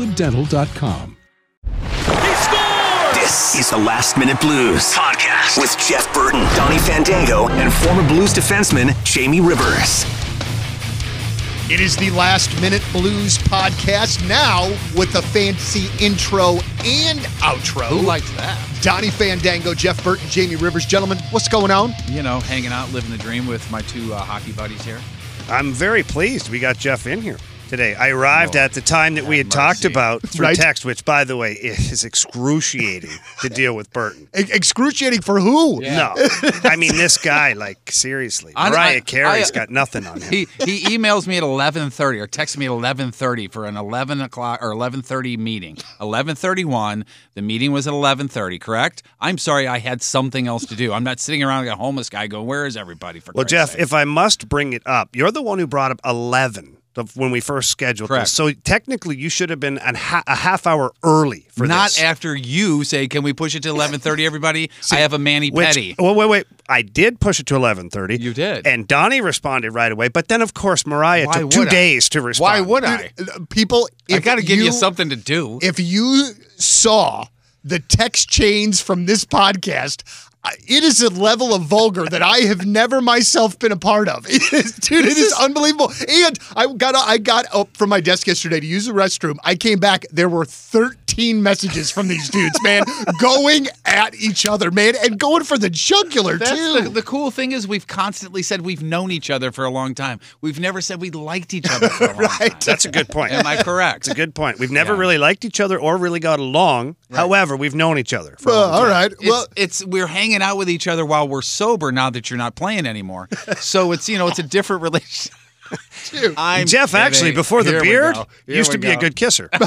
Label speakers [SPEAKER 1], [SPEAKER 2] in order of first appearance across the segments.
[SPEAKER 1] crestwooddental.com.
[SPEAKER 2] This is the Last Minute Blues podcast with Jeff Burton, Donnie Fandango, and former Blues defenseman Jamie Rivers.
[SPEAKER 3] It is the Last Minute Blues podcast now with a fancy intro and outro.
[SPEAKER 4] Who likes that?
[SPEAKER 3] Donnie Fandango, Jeff Burton, Jamie Rivers. Gentlemen, what's going on?
[SPEAKER 4] You know, hanging out, living the dream with my two uh, hockey buddies here.
[SPEAKER 5] I'm very pleased we got Jeff in here today. I arrived
[SPEAKER 4] Oh,
[SPEAKER 5] at the time that we had
[SPEAKER 4] have
[SPEAKER 5] talked about through
[SPEAKER 3] Right.
[SPEAKER 5] text, which, by the way, is excruciating to deal with Burton.
[SPEAKER 3] E- excruciating for who?
[SPEAKER 4] Yeah.
[SPEAKER 5] No, I mean this guy. Like seriously,
[SPEAKER 4] I-
[SPEAKER 5] Mariah
[SPEAKER 4] I-
[SPEAKER 5] Carey's
[SPEAKER 4] I-
[SPEAKER 5] got nothing on him.
[SPEAKER 4] He he emails me at eleven thirty or texts me at eleven thirty for an eleven o'clock or eleven thirty meeting. Eleven thirty one. The meeting was at eleven thirty. Correct. I'm sorry, I had something else to do. I'm not sitting around like a homeless guy going, "Where is everybody?" For
[SPEAKER 5] well,
[SPEAKER 4] Christ's
[SPEAKER 5] Jeff,
[SPEAKER 4] sake?"
[SPEAKER 5] if I must bring it up, you're the one who brought up eleven of when we first scheduled
[SPEAKER 4] Correct.
[SPEAKER 5] this. So technically, you should have been an ha- a half hour early for
[SPEAKER 4] not
[SPEAKER 5] this.
[SPEAKER 4] after you say, "Can we push it to eleven thirty? Everybody, I have a Manny
[SPEAKER 5] Which,
[SPEAKER 4] Petty."
[SPEAKER 5] Well, wait, wait. I did push it to eleven thirty.
[SPEAKER 4] You did.
[SPEAKER 5] and Donnie responded right away. But then, of course, Mariah
[SPEAKER 4] Why
[SPEAKER 5] took two
[SPEAKER 4] I?
[SPEAKER 5] days to respond.
[SPEAKER 4] Why would I?
[SPEAKER 3] Uh, People,
[SPEAKER 4] I got to give you something to do.
[SPEAKER 3] If you saw the text chains from this podcast, I- it is a level of vulgar that I have never myself been a part of. It is, dude, it is unbelievable. And I got I got up from my desk yesterday to use the restroom. I came back. There were 13 messages from these dudes, man, going at each other, man, and going for the jugular
[SPEAKER 4] That's
[SPEAKER 3] too.
[SPEAKER 4] the, the cool thing is we've constantly said we've known each other for a long time. We've never said we liked each other for a long
[SPEAKER 3] Right.
[SPEAKER 4] time.
[SPEAKER 5] That's a good point.
[SPEAKER 4] Am I correct?
[SPEAKER 5] It's a good point. We've never
[SPEAKER 4] Yeah.
[SPEAKER 5] really liked each other or really got along. However, we've known each other for a
[SPEAKER 3] Well,
[SPEAKER 5] long
[SPEAKER 3] all
[SPEAKER 5] time.
[SPEAKER 3] right.
[SPEAKER 4] It's,
[SPEAKER 3] Well,
[SPEAKER 4] it's we're hanging out with each other while we're sober now that you're not playing anymore. So it's you know it's a different relationship.
[SPEAKER 3] Dude.
[SPEAKER 4] I'm
[SPEAKER 5] Jeff, actually, before the
[SPEAKER 4] Here we
[SPEAKER 5] beard,
[SPEAKER 4] go. Here
[SPEAKER 5] used
[SPEAKER 4] we
[SPEAKER 5] to be a
[SPEAKER 4] go.
[SPEAKER 5] good kisser.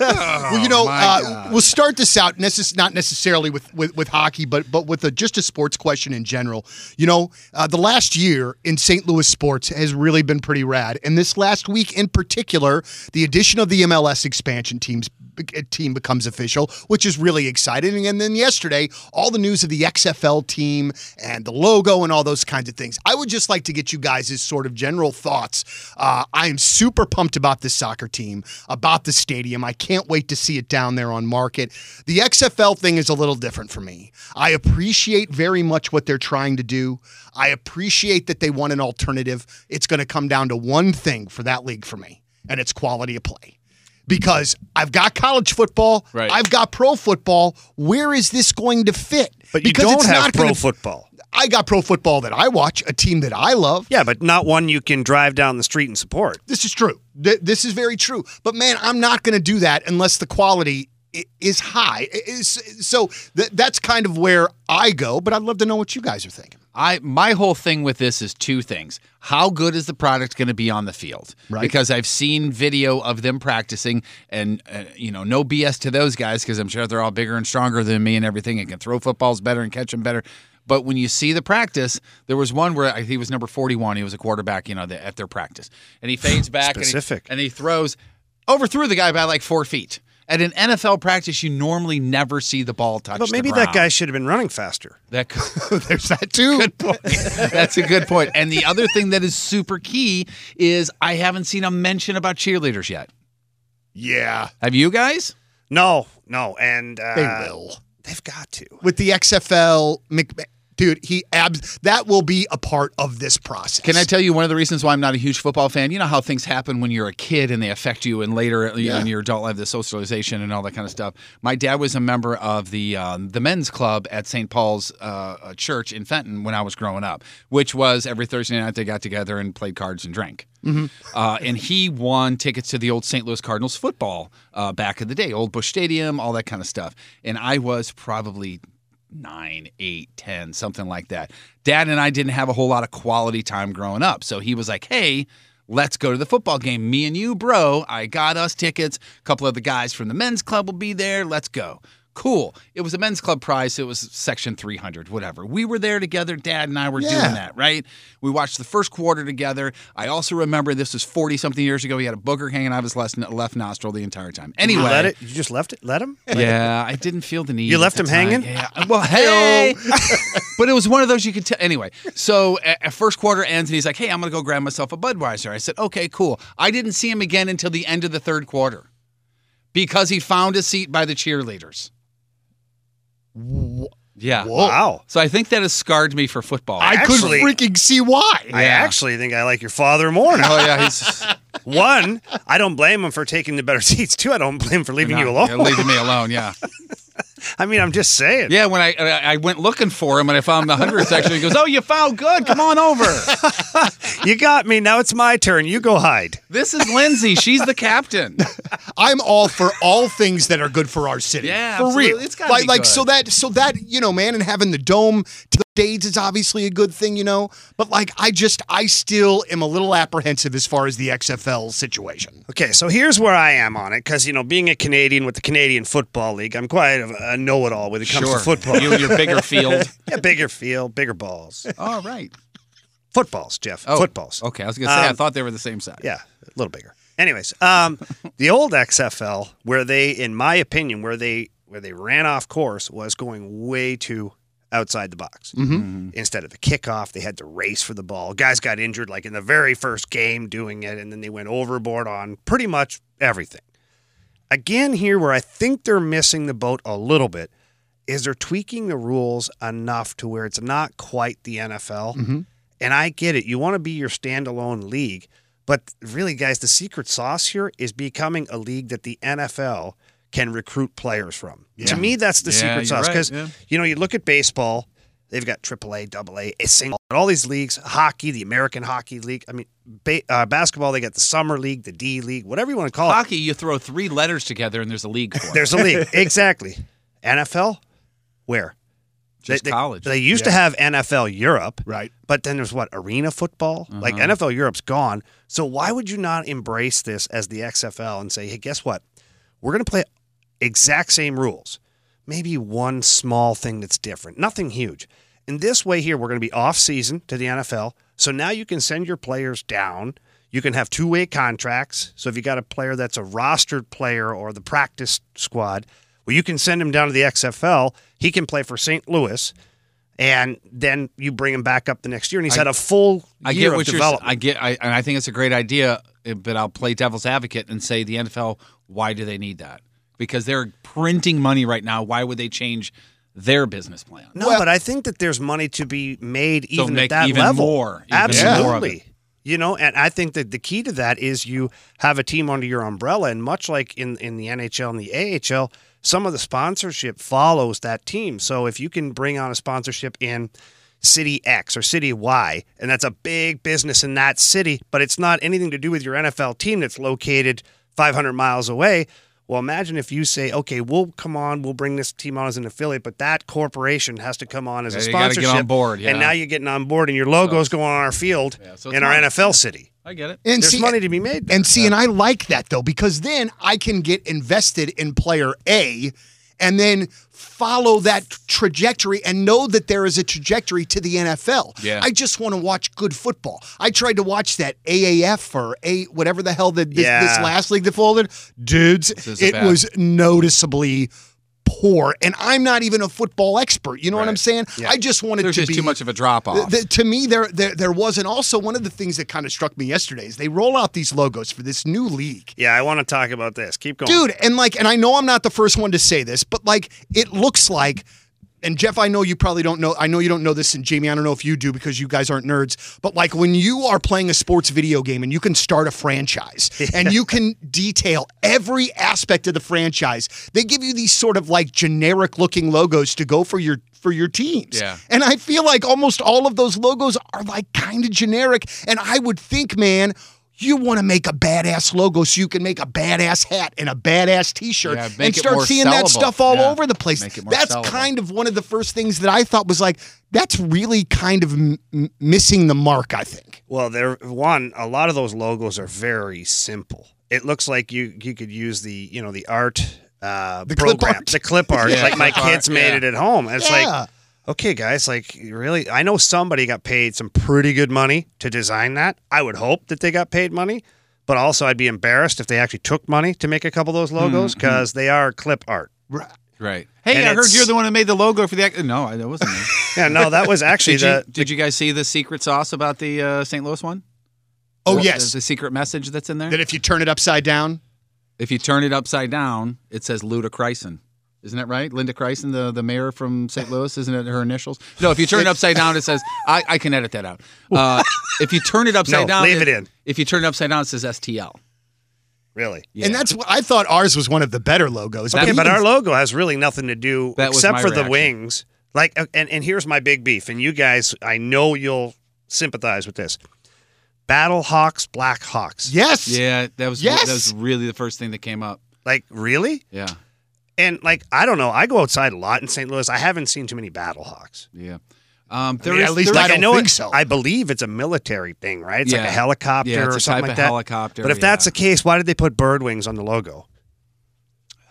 [SPEAKER 3] well, you know,
[SPEAKER 4] my
[SPEAKER 3] uh,
[SPEAKER 4] God.
[SPEAKER 3] we'll start this out. Necess- not necessarily with, with, with hockey, but but with a, just a sports question in general. You know, uh, the last year in St. Louis sports has really been pretty rad, and this last week in particular, the addition of the MLS expansion teams uh, team becomes official, which is really exciting. And then yesterday, all the news of the XFL team and the logo and all those kinds of things. I would just like to get you guys' sort of general thoughts. Uh, I am super pumped about this soccer team, about the stadium. I can't wait to see it down there on market. The XFL thing is a little different for me. I appreciate very much what they're trying to do. I appreciate that they want an alternative. It's going to come down to one thing for that league for me, and it's quality of play because I've got college football,
[SPEAKER 4] Right.
[SPEAKER 3] I've got pro football. Where is this going to fit?
[SPEAKER 5] But you
[SPEAKER 3] Because
[SPEAKER 5] don't
[SPEAKER 3] it's
[SPEAKER 5] have
[SPEAKER 3] not
[SPEAKER 5] pro
[SPEAKER 3] gonna-
[SPEAKER 5] football.
[SPEAKER 3] I got pro football that I watch, a team that I love.
[SPEAKER 5] Yeah, but not one you can drive down the street and support.
[SPEAKER 3] This is true. Th- This is very true. But man, I'm not going to do that unless the quality i- is high. I- is- So th- that's kind of where I go. But I'd love to know what you guys are thinking.
[SPEAKER 4] I my whole thing with this is two things. How good is the product going to be on the field?
[SPEAKER 3] Right.
[SPEAKER 4] Because I've seen video of them practicing, and uh, you know, no BS to those guys because I'm sure they're all bigger and stronger than me and everything, and can throw footballs better and catch them better. But when you see the practice, there was one where I think he was number 41. He was a quarterback, you know, the, at their practice, and he fades back and he-
[SPEAKER 5] Specific.
[SPEAKER 4] and he throws overthrew the guy by like four feet. At an NFL practice, you normally never see the ball touch.
[SPEAKER 5] But
[SPEAKER 4] the
[SPEAKER 5] maybe that guy should have been running faster.
[SPEAKER 4] That could,
[SPEAKER 3] There's that too.
[SPEAKER 4] good point. That's a good point. And the other thing that is super key is I haven't seen a mention about cheerleaders yet.
[SPEAKER 3] Yeah,
[SPEAKER 4] Have you guys?
[SPEAKER 5] No, no, and uh,
[SPEAKER 3] they will.
[SPEAKER 5] They've got to.
[SPEAKER 3] With the XFL, Mc- dude, he abs. That will be a part of this process.
[SPEAKER 4] Can I tell you one of the reasons why I'm not a huge football fan? You know how things happen when you're a kid and they affect you, and later
[SPEAKER 3] Yeah.
[SPEAKER 4] in your adult life, the socialization and all that kind of stuff. My dad was a member of the um, the men's club at St. Paul's uh, uh, Church in Fenton when I was growing up, which was every Thursday night they got together and played cards and drank. Uh, and he won tickets to the old St. Louis Cardinals football uh, back in the day, old Busch Stadium, all that kind of stuff. And I was probably nine, eight, ten, something like that. Dad and I didn't have a whole lot of quality time growing up. So he was like, hey, Let's go to the football game. Me and you, bro. I got us tickets. A couple of the guys from the men's club will be there. Let's go. Cool. It was a men's club price. It was section 300, whatever. We were there together. Dad and I were
[SPEAKER 3] Yeah.
[SPEAKER 4] doing that, right? We watched the first quarter together. I also remember this was 40 something years ago. He had a booger hanging out of his left, left nostril the entire time. Anyway.
[SPEAKER 5] You let it. You just left it. Let him.
[SPEAKER 4] Yeah, I didn't feel the need.
[SPEAKER 5] You left him hanging?
[SPEAKER 4] Yeah. Well, hey, but it was one of those you could tell. Anyway, so at, first quarter ends, and he's like, "Hey, I'm gonna go grab myself a Budweiser." I said, "Okay, cool." I didn't see him again until the end of the third quarter because he found a seat by the cheerleaders. Yeah.
[SPEAKER 5] Wow.
[SPEAKER 4] So I think that has scarred me for football.
[SPEAKER 3] I
[SPEAKER 5] Actually-
[SPEAKER 3] could freaking see why.
[SPEAKER 5] I actually think I like your father more now.
[SPEAKER 4] oh yeah, he's
[SPEAKER 5] One, I don't blame him for taking the better seats. Two, I don't blame him for leaving you alone.
[SPEAKER 4] Yeah, leaving me alone. Yeah.
[SPEAKER 5] I mean, I'm just saying.
[SPEAKER 4] Yeah, when I I I went looking for him and I found the hundred section, he goes, "Oh, you found good. Come on over."
[SPEAKER 5] You got me. Now it's my turn. You go hide.
[SPEAKER 4] This is Lindsay. She's the captain.
[SPEAKER 3] I'm all for all things that are good for our city.
[SPEAKER 4] Yeah,
[SPEAKER 3] for
[SPEAKER 4] absolutely.
[SPEAKER 3] real.
[SPEAKER 4] It's gotta
[SPEAKER 3] like,
[SPEAKER 4] be
[SPEAKER 3] like
[SPEAKER 4] good.
[SPEAKER 3] so that so that you know, man, and having the dome to the shades is obviously a good thing, you know. But like, I just I still am a little apprehensive as far as the XFL situation.
[SPEAKER 5] Okay, so here's where I am on it because, you know, being a Canadian with the Canadian Football League, I'm quite a, a know it all when it comes to football.
[SPEAKER 4] You and your bigger field.
[SPEAKER 5] yeah, bigger field, bigger balls.
[SPEAKER 4] All right.
[SPEAKER 5] Footballs, Jeff.
[SPEAKER 4] Oh,
[SPEAKER 5] Footballs.
[SPEAKER 4] Okay, I was gonna say I
[SPEAKER 5] Um,
[SPEAKER 4] thought they were the same size.
[SPEAKER 5] Yeah, a little bigger. Anyways, um, the old XFL, where they, in my opinion, where they where they ran off course, was going way too outside the box. Mm-hmm. Instead of the kickoff, they had to race for the ball. Guys got injured like in the very first game doing it, and then they went overboard on pretty much everything. Again, here where I think they're missing the boat a little bit is they're tweaking the rules enough to where it's not quite the NFL. And I get it. You want to be your standalone league. But really, guys, the secret sauce here is becoming a league that the NFL can recruit players from. To me, that's the
[SPEAKER 4] Yeah,
[SPEAKER 5] secret
[SPEAKER 4] you're
[SPEAKER 5] sauce.
[SPEAKER 4] right,
[SPEAKER 5] Because,
[SPEAKER 4] yeah.
[SPEAKER 5] you know, you look at baseball, they've got AAA, AA, a single, all these leagues, hockey, the American Hockey League. I mean, ba- uh, basketball, they got the Summer League, the D League, whatever you want to call it.
[SPEAKER 4] Hockey, you throw three letters together and there's a league for it.
[SPEAKER 5] There's a league. exactly. NFL, where?
[SPEAKER 4] Just
[SPEAKER 5] they, they-
[SPEAKER 4] college.
[SPEAKER 5] They used to have NFL Europe,
[SPEAKER 3] Right.
[SPEAKER 5] But then there's what arena football. Like
[SPEAKER 4] Uh-huh.
[SPEAKER 5] NFL Europe's gone. So why would you not embrace this as the XFL and say, hey, guess what? We're going to play exact same rules. Maybe one small thing that's different. Nothing huge. In this way here, we're going to be off season to the NFL. So now you can send your players down. You can have two way contracts. So if you got a player that's a rostered player or the practice squad, well, you can send him down to the XFL. He can play for St. Louis, and then you bring him back up the next year, and he's
[SPEAKER 4] I-
[SPEAKER 5] had a full
[SPEAKER 4] I
[SPEAKER 5] year
[SPEAKER 4] get
[SPEAKER 5] of
[SPEAKER 4] what you're.
[SPEAKER 5] development.
[SPEAKER 4] I get. I, and I think it's a great idea. eh, But I'll play devil's advocate and say the NFL. Why do they need that? Because they're printing money right now. Why would they change their business plan?
[SPEAKER 5] No,
[SPEAKER 3] Well-
[SPEAKER 5] but I think that there's money to be made
[SPEAKER 4] So
[SPEAKER 5] even
[SPEAKER 4] make
[SPEAKER 5] at that
[SPEAKER 4] even
[SPEAKER 5] level.
[SPEAKER 4] more, even
[SPEAKER 5] Absolutely.
[SPEAKER 4] it.
[SPEAKER 5] You know, and I think that the key to that is you have a team under your umbrella, and much like in in the NHL and the AHL, some of the sponsorship follows that team. So if you can bring on a sponsorship in city X or city Y, and that's a big business in that city, but it's not anything to do with your NFL team that's located 500 miles away. Well, imagine if you say, okay, we'll come on, we'll bring this team on as an affiliate, but that corporation has to come on as a
[SPEAKER 4] Yeah, you gotta
[SPEAKER 5] sponsorship.
[SPEAKER 4] get on board, yeah.
[SPEAKER 5] And now you're getting on board, and your logo's going on our field
[SPEAKER 4] Yeah, so it's
[SPEAKER 5] in our
[SPEAKER 4] money.
[SPEAKER 5] NFL city.
[SPEAKER 4] I get it.
[SPEAKER 3] And
[SPEAKER 5] There's
[SPEAKER 3] see,
[SPEAKER 5] money to be made. there.
[SPEAKER 3] And see, and I like that though, because then I can get invested in player A and then follow that trajectory and know that there is a trajectory to the NFL.
[SPEAKER 4] Yeah.
[SPEAKER 3] I just want to watch good football. I tried to watch that AAF or A whatever the hell that this, this last league that folded. Dudes, it was noticeably poor. And I'm not even a football expert. You know what I'm saying? I just wanted
[SPEAKER 4] There's
[SPEAKER 3] to
[SPEAKER 4] just
[SPEAKER 3] be
[SPEAKER 4] too much of a drop off.
[SPEAKER 3] the- to me, there, there there was, and also one of the things that kind of struck me yesterday is they roll out these logos for this new league,
[SPEAKER 5] yeah, I want to talk about this. Keep going.
[SPEAKER 3] dude. And like, and I know I'm not the first one to say this, but like, it looks like. And Jeff, I know you probably don't know. I know you don't know this, and Jamie, I don't know if you do because you guys aren't nerds. But like when you are playing a sports video game and you can start a franchise and you can detail every aspect of the franchise, they give you these sort of like generic looking logos to go for your for your teams.
[SPEAKER 4] Yeah.
[SPEAKER 3] And I feel like almost all of those logos are like kind of generic. And I would think, man, you want to make a badass logo so you can make a badass hat and a badass t-shirt
[SPEAKER 4] Yeah,
[SPEAKER 3] and start
[SPEAKER 4] more
[SPEAKER 3] seeing that stuff all
[SPEAKER 4] Yeah.
[SPEAKER 3] over the place.
[SPEAKER 4] Make it more
[SPEAKER 3] That's
[SPEAKER 4] sellable.
[SPEAKER 3] kind of one of the first things that I thought was like, that's really kind of m- m- missing the mark, I think.
[SPEAKER 5] Well, there one. A lot of those logos are very simple. It looks like you you could use the you know the art uh,
[SPEAKER 3] The clip
[SPEAKER 5] program,
[SPEAKER 3] art.
[SPEAKER 5] the clip art.
[SPEAKER 4] Yeah,
[SPEAKER 5] like my kids made
[SPEAKER 4] yeah.
[SPEAKER 5] it at home. It's
[SPEAKER 3] Yeah.
[SPEAKER 5] like, okay, guys, like really, I know somebody got paid some pretty good money to design that. I would hope that they got paid money, but also I'd be embarrassed if they actually took money to make a couple of those logos
[SPEAKER 4] Mm-hmm.
[SPEAKER 5] because they are clip art.
[SPEAKER 4] Right. Right. Hey,
[SPEAKER 5] And
[SPEAKER 4] I heard you're the one who made the logo for the. No, I that wasn't me.
[SPEAKER 5] Yeah, no, that was actually
[SPEAKER 4] did, you,
[SPEAKER 5] the.
[SPEAKER 4] did you guys see the secret sauce about the uh, St. Louis one?
[SPEAKER 3] Oh
[SPEAKER 4] The-
[SPEAKER 3] yes,
[SPEAKER 4] the, secret message that's in there.
[SPEAKER 3] that if you turn it upside down,
[SPEAKER 4] if you turn it upside down, it says Lyda Krewson. Isn't that right? Lyda Krewson, the, the mayor from St. Louis, isn't it her initials? No, if you turn it upside down, it says, I, I can edit that out. Uh, if you turn it upside
[SPEAKER 5] No,
[SPEAKER 4] down,
[SPEAKER 5] leave it in.
[SPEAKER 4] If you turn it upside down, it says STL.
[SPEAKER 5] Really?
[SPEAKER 4] Yeah.
[SPEAKER 3] and that's what I thought ours was one of the better logos.
[SPEAKER 5] Okay, but our logo has really nothing to do
[SPEAKER 4] That was
[SPEAKER 5] except
[SPEAKER 4] my
[SPEAKER 5] for the
[SPEAKER 4] reaction.
[SPEAKER 5] wings. Like, uh, and and here's my big beef, and you guys, I know you'll sympathize with this. Battle Hawks, Black Hawks.
[SPEAKER 3] yes,
[SPEAKER 4] Yeah, that was
[SPEAKER 3] Yes!
[SPEAKER 4] that was really the first thing that came up.
[SPEAKER 5] Like, really?
[SPEAKER 4] Yeah,
[SPEAKER 5] And like, I don't know. I go outside a lot in St. Louis. I haven't seen too many Battle Hawks.
[SPEAKER 4] yeah. Um,
[SPEAKER 3] I
[SPEAKER 4] there
[SPEAKER 3] mean,
[SPEAKER 4] is-
[SPEAKER 3] at least
[SPEAKER 4] there
[SPEAKER 3] I don't
[SPEAKER 5] know
[SPEAKER 3] think
[SPEAKER 5] it-
[SPEAKER 3] so.
[SPEAKER 5] I believe it's a military thing, right? It's like a helicopter
[SPEAKER 4] Yeah,
[SPEAKER 5] or something like that.
[SPEAKER 4] helicopter,
[SPEAKER 5] But if that's the case, why did they put bird wings on the logo?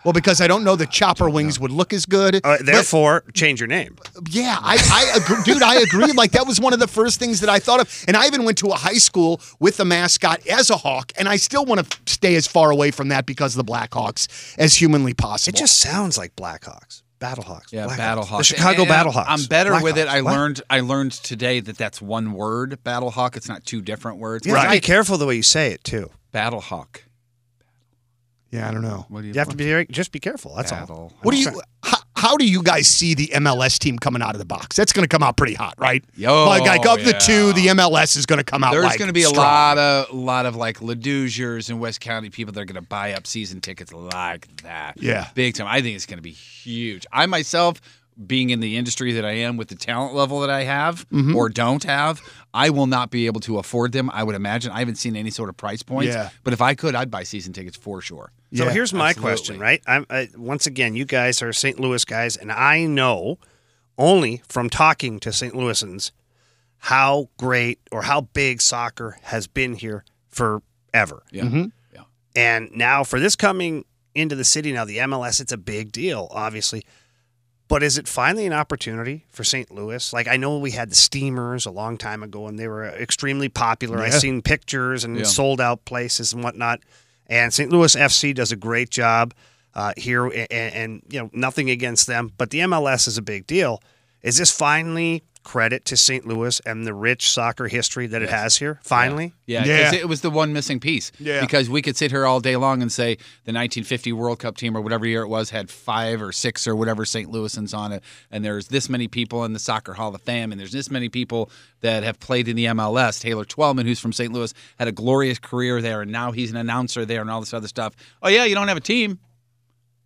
[SPEAKER 3] Well, because I don't know that chopper wings would look as good.
[SPEAKER 5] Uh,
[SPEAKER 3] But-
[SPEAKER 5] therefore, change your name.
[SPEAKER 3] Yeah, I, I agree, dude. I agree. Like that was one of the first things that I thought of, and I even went to a high school with the mascot as a hawk, and I still want to stay as far away from that because of the Blackhawks as humanly possible.
[SPEAKER 5] It just sounds like Blackhawks, Battlehawks.
[SPEAKER 4] Yeah,
[SPEAKER 5] Blackhawks.
[SPEAKER 4] Battlehawks.
[SPEAKER 5] The Chicago
[SPEAKER 4] And- and
[SPEAKER 5] Battlehawks.
[SPEAKER 4] I'm better with it. I
[SPEAKER 5] What?
[SPEAKER 4] learned. I learned today that that's one word. Battlehawk. It's not two different words.
[SPEAKER 5] You have to be careful the way you say it too.
[SPEAKER 4] Battlehawk.
[SPEAKER 3] Yeah, I don't know.
[SPEAKER 4] What do you?
[SPEAKER 5] You have to be very, just be careful. That's all.
[SPEAKER 3] What do you? How, how do you guys see the MLS team coming out of the box? That's going to come out pretty hot, right?
[SPEAKER 4] Yo,
[SPEAKER 3] like, like of the two, the MLS is going to come out.
[SPEAKER 4] There's
[SPEAKER 3] like,
[SPEAKER 4] going to be a
[SPEAKER 3] strong.
[SPEAKER 4] lot of lot of like Ledugers and West County people that are going to buy up season tickets like that.
[SPEAKER 3] Yeah.
[SPEAKER 4] big time. I think it's going to be huge. I myself, being in the industry that I am with the talent level that I have
[SPEAKER 3] Mm-hmm.
[SPEAKER 4] or don't have, I will not be able to afford them. I would imagine. I haven't seen any sort of price points.
[SPEAKER 3] Yeah.
[SPEAKER 4] But if I could, I'd buy season tickets for sure.
[SPEAKER 5] So
[SPEAKER 3] Yeah,
[SPEAKER 5] here's my
[SPEAKER 4] absolutely.
[SPEAKER 5] question, right? I'm I, once again, you guys are St. Louis guys, and I know only from talking to St. Louisans how great or how big soccer has been here forever.
[SPEAKER 4] Yeah.
[SPEAKER 3] Mm-hmm.
[SPEAKER 4] Yeah.
[SPEAKER 5] And now for this coming into the city, now the MLS, it's a big deal, obviously. But is it finally an opportunity for St. Louis? Like I know we had the Steamers a long time ago, and they were extremely popular. I've seen pictures and
[SPEAKER 4] Yeah.
[SPEAKER 5] sold out places and whatnot. And St. Louis FC does a great job uh, here, and, and you know nothing against them, but the MLS is a big deal. Is this finally credit to St. Louis and the rich soccer history that it has here? Finally,
[SPEAKER 4] Yeah, 'cause
[SPEAKER 3] Yeah.
[SPEAKER 4] it was the one missing piece.
[SPEAKER 3] Yeah.
[SPEAKER 4] Because we could sit here all day long and say the 1950 World Cup team or whatever year it was had five or six or whatever St. Louisans on it, and there's this many people in the Soccer Hall of Fame, and there's this many people that have played in the MLS. Taylor Twellman, who's from St. Louis, had a glorious career there, and now he's an announcer there and all this other stuff. Oh yeah, you don't have a team.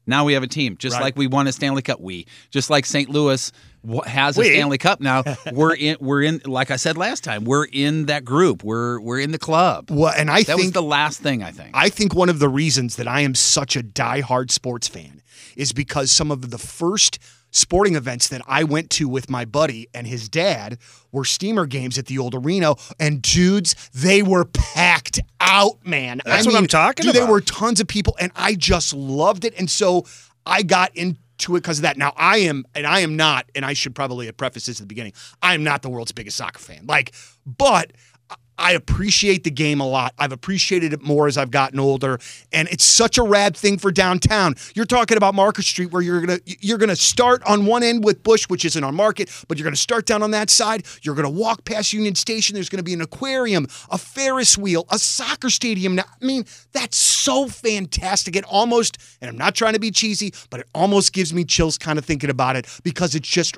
[SPEAKER 4] Now we have a team, just
[SPEAKER 3] Right.
[SPEAKER 4] like we won a Stanley Cup. We just like St. Louis wa- has a
[SPEAKER 5] We?
[SPEAKER 4] Stanley Cup now. We're in. We're in. Like I said last time, we're in that group. We're we're in the club.
[SPEAKER 3] Well, and I
[SPEAKER 4] That was
[SPEAKER 3] think
[SPEAKER 4] the last thing I think.
[SPEAKER 3] I think one of the reasons that I am such a diehard sports fan is because some of the first sporting events that I went to with my buddy and his dad were steamer games at the old arena. And dudes, they were packed out, man.
[SPEAKER 5] That's
[SPEAKER 3] I
[SPEAKER 5] what I'm talking
[SPEAKER 3] dude, There were tons of people, and I just loved it. And so I got into it because of that. Now I am, and I am not, and I should probably have prefaced this at the beginning. I am not the world's biggest soccer fan. Like, but I appreciate the game a lot. I've appreciated it more as I've gotten older, and it's such a rad thing for downtown. You're talking about Market Street, where you're gonna you're gonna start on one end with Busch, which isn't on Market, but you're gonna start down on that side. You're gonna walk past Union Station. There's gonna be an aquarium, a Ferris wheel, a soccer stadium. Now, I mean, that's so fantastic. It almost, and I'm not trying to be cheesy, but it almost gives me chills kind of thinking about it because it's just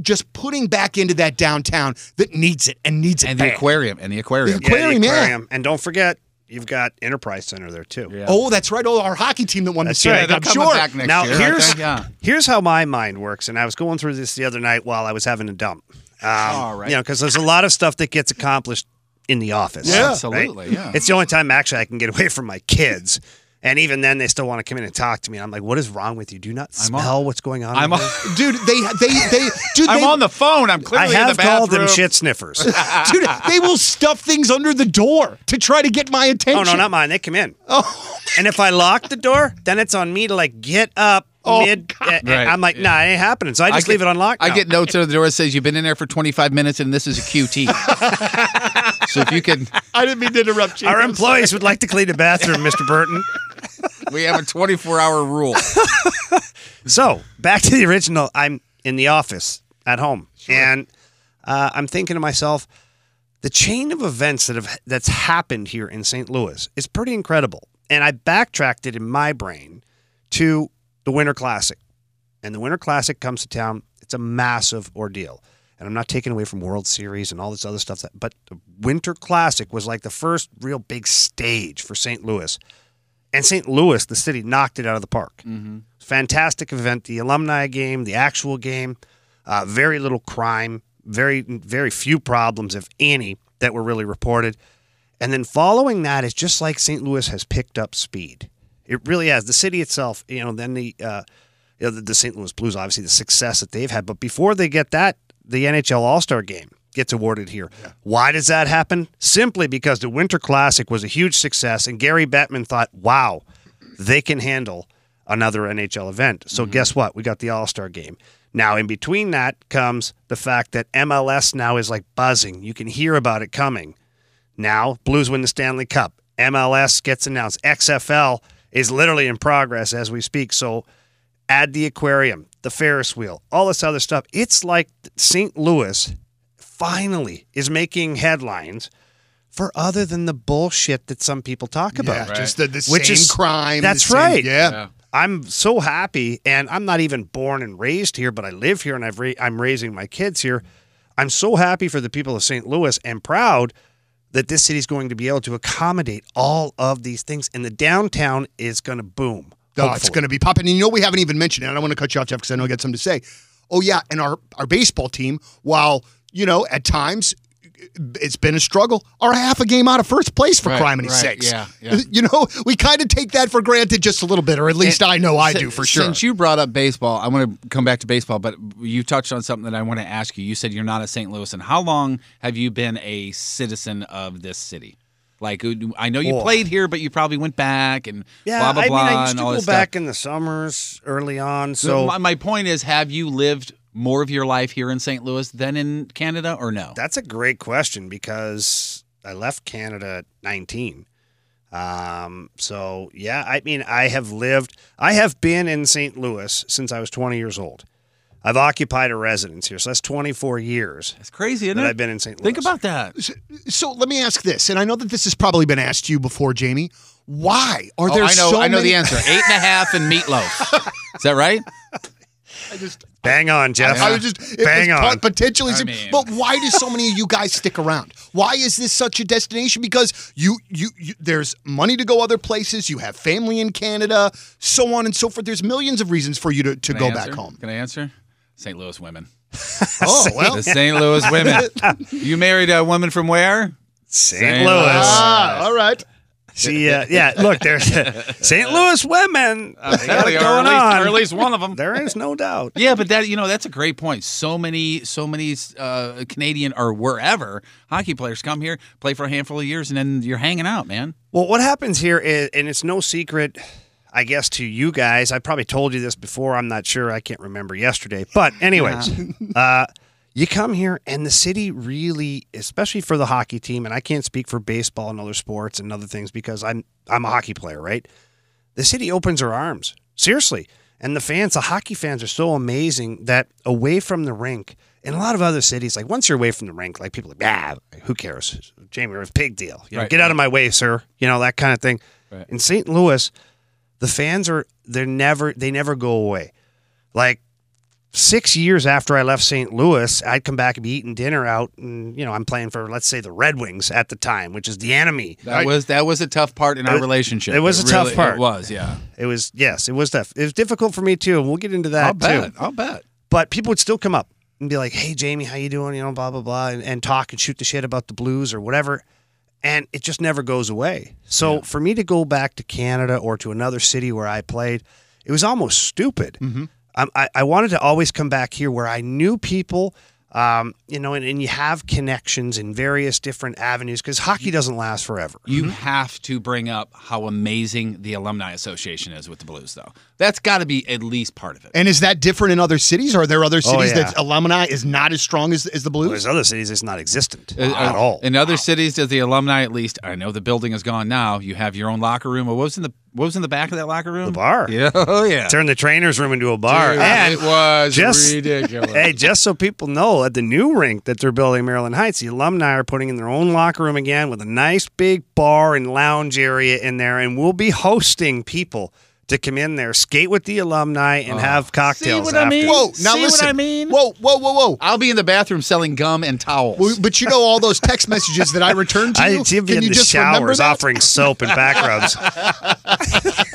[SPEAKER 3] just putting back into that downtown that needs it and needs it
[SPEAKER 4] and the
[SPEAKER 3] bad.
[SPEAKER 4] aquarium and the aquarium.
[SPEAKER 3] The aquarium,
[SPEAKER 5] the
[SPEAKER 3] yeah.
[SPEAKER 5] And don't forget, you've got Enterprise Center there too.
[SPEAKER 4] Yeah.
[SPEAKER 3] Oh, that's right. Oh, our hockey team that won the
[SPEAKER 5] That's
[SPEAKER 3] series.
[SPEAKER 5] right.
[SPEAKER 3] I'm sure.
[SPEAKER 4] back next
[SPEAKER 5] now
[SPEAKER 4] year.
[SPEAKER 5] here's
[SPEAKER 4] they? yeah.
[SPEAKER 5] here's how my mind works, and I was going through this the other night while I was having a dump. Um,
[SPEAKER 4] All right.
[SPEAKER 5] You know, because there's a lot of stuff that gets accomplished in the office.
[SPEAKER 3] Yeah.
[SPEAKER 5] right?
[SPEAKER 4] Absolutely, yeah.
[SPEAKER 5] It's the only time actually I can get away from my kids. And even then, they still want to come in and talk to me. And I'm like, what is wrong with you? Do you not
[SPEAKER 4] I'm on-
[SPEAKER 5] smell what's going on?
[SPEAKER 4] I'm
[SPEAKER 5] in
[SPEAKER 4] on,
[SPEAKER 5] here?"
[SPEAKER 3] dude. They they they dude.
[SPEAKER 4] I'm
[SPEAKER 3] they,
[SPEAKER 4] on the phone. I'm
[SPEAKER 5] I
[SPEAKER 4] clearly in the
[SPEAKER 5] have called them shit sniffers.
[SPEAKER 3] dude. They will stuff things under the door to try to get my attention.
[SPEAKER 5] oh no, not mine. They come in.
[SPEAKER 3] Oh,
[SPEAKER 5] And if I lock the door, then it's on me to like get up
[SPEAKER 3] Oh,
[SPEAKER 5] mid.
[SPEAKER 3] God.
[SPEAKER 5] uh,
[SPEAKER 4] Right.
[SPEAKER 5] I'm like, nah, it ain't happening. So I just
[SPEAKER 4] get-
[SPEAKER 5] leave it unlocked.
[SPEAKER 4] I
[SPEAKER 5] now.
[SPEAKER 4] get notes at the door that says you've been in there for 25 minutes and this is a QT. so if you can,
[SPEAKER 3] I didn't mean to interrupt you.
[SPEAKER 5] Our
[SPEAKER 3] I'm
[SPEAKER 5] employees would like to clean the bathroom, Mr. Burton.
[SPEAKER 4] We have a 24 hour rule.
[SPEAKER 5] So back to the original. I'm in the office at home, and uh, I'm thinking to myself, the chain of events that have that's happened here in St. Louis is pretty incredible. And I backtracked it in my brain to the Winter Classic, and the Winter Classic comes to town. It's a massive ordeal. And I'm not taking away from World Series and all this other stuff, that, but the Winter Classic was like the first real big stage for St. Louis. And St. Louis, the city, knocked it out of the park. Fantastic event. The alumni game, the actual game, uh, very little crime, very very few problems, if any, that were really reported. And then following that is just like St. Louis has picked up speed. It really has. The city itself, you know, then the uh, you know, the, the St. Louis Blues, obviously the success that they've had. But before they get that, the NHL All Star Game gets awarded here. Why does that happen? Simply because the Winter Classic was a huge success, and Gary Bettman thought, "Wow, they can handle another NHL event." So mm-hmm. guess what? We got the All Star Game. Now, in between that comes the fact that MLS now is like buzzing. You can hear about it coming. Now, Blues win the Stanley Cup. MLS gets announced. XFL is literally in progress as we speak. So, add the aquarium, the Ferris wheel, all this other stuff. It's like St. Louis finally is making headlines for other than the bullshit that some people talk about.
[SPEAKER 3] Yeah, just the, the
[SPEAKER 5] Which
[SPEAKER 3] same
[SPEAKER 5] is-
[SPEAKER 3] crime.
[SPEAKER 5] that's
[SPEAKER 3] same-
[SPEAKER 5] right.
[SPEAKER 3] Yeah.
[SPEAKER 4] Yeah.
[SPEAKER 5] I'm so happy, and I'm not even born and raised here, but I live here and I've ra- I'm raising my kids here. I'm so happy for the people of St. Louis and proud that this city is going to be able to accommodate all of these things, and the downtown is going to boom.
[SPEAKER 3] Oh, it's going to be popping. And you know, we haven't even mentioned it. I don't want to cut you off, Jeff, because I know I got something to say. Oh, yeah. And our, our baseball team, while, you know, at times it's been a struggle, are half a game out of first place for
[SPEAKER 4] Right,
[SPEAKER 3] criminy
[SPEAKER 4] right,
[SPEAKER 3] sakes.
[SPEAKER 4] yeah, yeah.
[SPEAKER 3] You know, we kind of take that for granted just a little bit, or at least I know I do for sure.
[SPEAKER 4] Since you brought up baseball, I want to come back to baseball, but you touched on something that I want to ask you. You said you're not a St. Louis, and how long have you been a citizen of this city? Like I know you
[SPEAKER 5] Oh.
[SPEAKER 4] played here, but you probably went back and
[SPEAKER 5] Yeah,
[SPEAKER 4] blah blah
[SPEAKER 5] I
[SPEAKER 4] blah
[SPEAKER 5] mean, I used
[SPEAKER 4] and
[SPEAKER 5] to
[SPEAKER 4] all
[SPEAKER 5] go
[SPEAKER 4] this
[SPEAKER 5] back
[SPEAKER 4] stuff.
[SPEAKER 5] in the summers early on.
[SPEAKER 4] So
[SPEAKER 5] So
[SPEAKER 4] my, my point is, have you lived more of your life here in St. Louis than in Canada, or no?
[SPEAKER 5] That's a great question because I left Canada at 19. Um, so yeah, I mean, I have lived, I have been in St. Louis since I was 20 years old. I've occupied a residence here, so that's 24 years
[SPEAKER 4] It's crazy, isn't
[SPEAKER 5] that
[SPEAKER 4] it?
[SPEAKER 5] I've been in St. Louis.
[SPEAKER 4] Think about that.
[SPEAKER 3] so let me ask this, and I know that this has probably been asked you before, Jamie. Why are
[SPEAKER 4] Oh,
[SPEAKER 3] there
[SPEAKER 4] I know.
[SPEAKER 3] so
[SPEAKER 4] I know
[SPEAKER 3] many-
[SPEAKER 4] the answer. Eight and a half and meatloaf. Is that right?
[SPEAKER 3] I just,
[SPEAKER 5] Bang on, Jeff.
[SPEAKER 3] I was just it
[SPEAKER 5] Bang
[SPEAKER 3] was
[SPEAKER 5] on.
[SPEAKER 3] potentially.
[SPEAKER 4] I mean-
[SPEAKER 3] but why do so many of you guys stick around? Why is this such a destination? Because you, you, you, there's money to go other places. You have family in Canada, so on and so forth. There's millions of reasons for you to, to
[SPEAKER 4] Can
[SPEAKER 3] go back home.
[SPEAKER 4] Can I answer? St. Louis women.
[SPEAKER 3] Oh well,
[SPEAKER 4] The St. Louis women. You married a woman from where?
[SPEAKER 5] St.
[SPEAKER 4] St.
[SPEAKER 5] Louis.
[SPEAKER 4] Louis.
[SPEAKER 3] ah, all right.
[SPEAKER 5] See, uh, yeah, look, there's St. Louis women. They got it
[SPEAKER 4] or,
[SPEAKER 5] going
[SPEAKER 4] at least,
[SPEAKER 5] on.
[SPEAKER 4] or at least one of them.
[SPEAKER 5] There is no doubt.
[SPEAKER 4] Yeah, but that you know that's a great point. So many, so many uh, Canadian or wherever hockey players come here, play for a handful of years, and then you're hanging out, man.
[SPEAKER 5] Well, what happens here is, and it's no secret, I guess, to you guys. I probably told you this before. I'm not sure. I can't remember yesterday. But, anyways, uh, you come here, and the city really, especially for the hockey team, and I can't speak for baseball and other sports and other things because I'm I'm a hockey player, right? The city opens her arms seriously, and the fans, the hockey fans, are so amazing that away from the rink. In a lot of other cities, like once you're away from the rink, like people are like, ah, who cares? Jamie, a big deal. You know,
[SPEAKER 4] Right,
[SPEAKER 5] get out of my way, sir. You know, that kind of thing.
[SPEAKER 4] Right.
[SPEAKER 5] In St. Louis, the fans are they're never they never go away. Like six years after I left St. Louis, I'd come back and be eating dinner out, and you know I'm playing for let's say the Red Wings at the time, which is the enemy.
[SPEAKER 4] That was that was a tough part in our relationship.
[SPEAKER 5] it was a tough part.
[SPEAKER 4] It was, yeah.
[SPEAKER 5] It was yes, it was tough. It was difficult for me too, and we'll get into that
[SPEAKER 4] I'll bet.
[SPEAKER 5] too.
[SPEAKER 4] I'll bet.
[SPEAKER 5] But people would still come up and be like, "Hey, Jamie, how you doing?" You know, blah blah blah, and, and talk and shoot the shit about the Blues or whatever. and it just never goes away. So for me to go back to Canada or to another city where I played, it was almost stupid.
[SPEAKER 3] Mm-hmm.
[SPEAKER 5] Um, I, I wanted to always come back here where I knew people, um, you know, and, and you have connections in various different avenues because hockey doesn't last forever.
[SPEAKER 4] You have to bring up how amazing the alumni association is with the Blues, though. That's got to be at least part of it.
[SPEAKER 3] And is that different in other cities? Are there other cities
[SPEAKER 5] Oh, yeah.
[SPEAKER 3] that alumni is not as strong as, as the Blues?
[SPEAKER 5] There's other cities it's not existent
[SPEAKER 4] Uh,
[SPEAKER 5] at
[SPEAKER 4] uh,
[SPEAKER 5] all.
[SPEAKER 4] In other cities, does the alumni at least? I know the building is gone now. You have your own locker room. What was in the What was in the back of that locker room?
[SPEAKER 5] The bar.
[SPEAKER 4] Yeah. Oh yeah.
[SPEAKER 5] Turn the trainer's room into a bar.
[SPEAKER 4] Dude,
[SPEAKER 5] and
[SPEAKER 4] it was
[SPEAKER 5] just-
[SPEAKER 4] ridiculous.
[SPEAKER 5] Hey, just so people know, at the new rink that they're building in Maryland Heights, the alumni are putting in their own locker room again with a nice big bar and lounge area in there, and we'll be hosting people to come in there, skate with the alumni, and have cocktails.
[SPEAKER 4] what I mean?
[SPEAKER 3] Whoa, now
[SPEAKER 4] See what
[SPEAKER 3] listen.
[SPEAKER 4] I mean?
[SPEAKER 3] Whoa, whoa, whoa, whoa.
[SPEAKER 4] I'll be in the bathroom selling gum and towels.
[SPEAKER 3] Well, But you know all those text messages that I returned to
[SPEAKER 5] I
[SPEAKER 3] you.
[SPEAKER 5] see him
[SPEAKER 3] Can
[SPEAKER 5] in
[SPEAKER 3] you
[SPEAKER 5] the
[SPEAKER 3] just
[SPEAKER 5] showers offering soap and back rubs.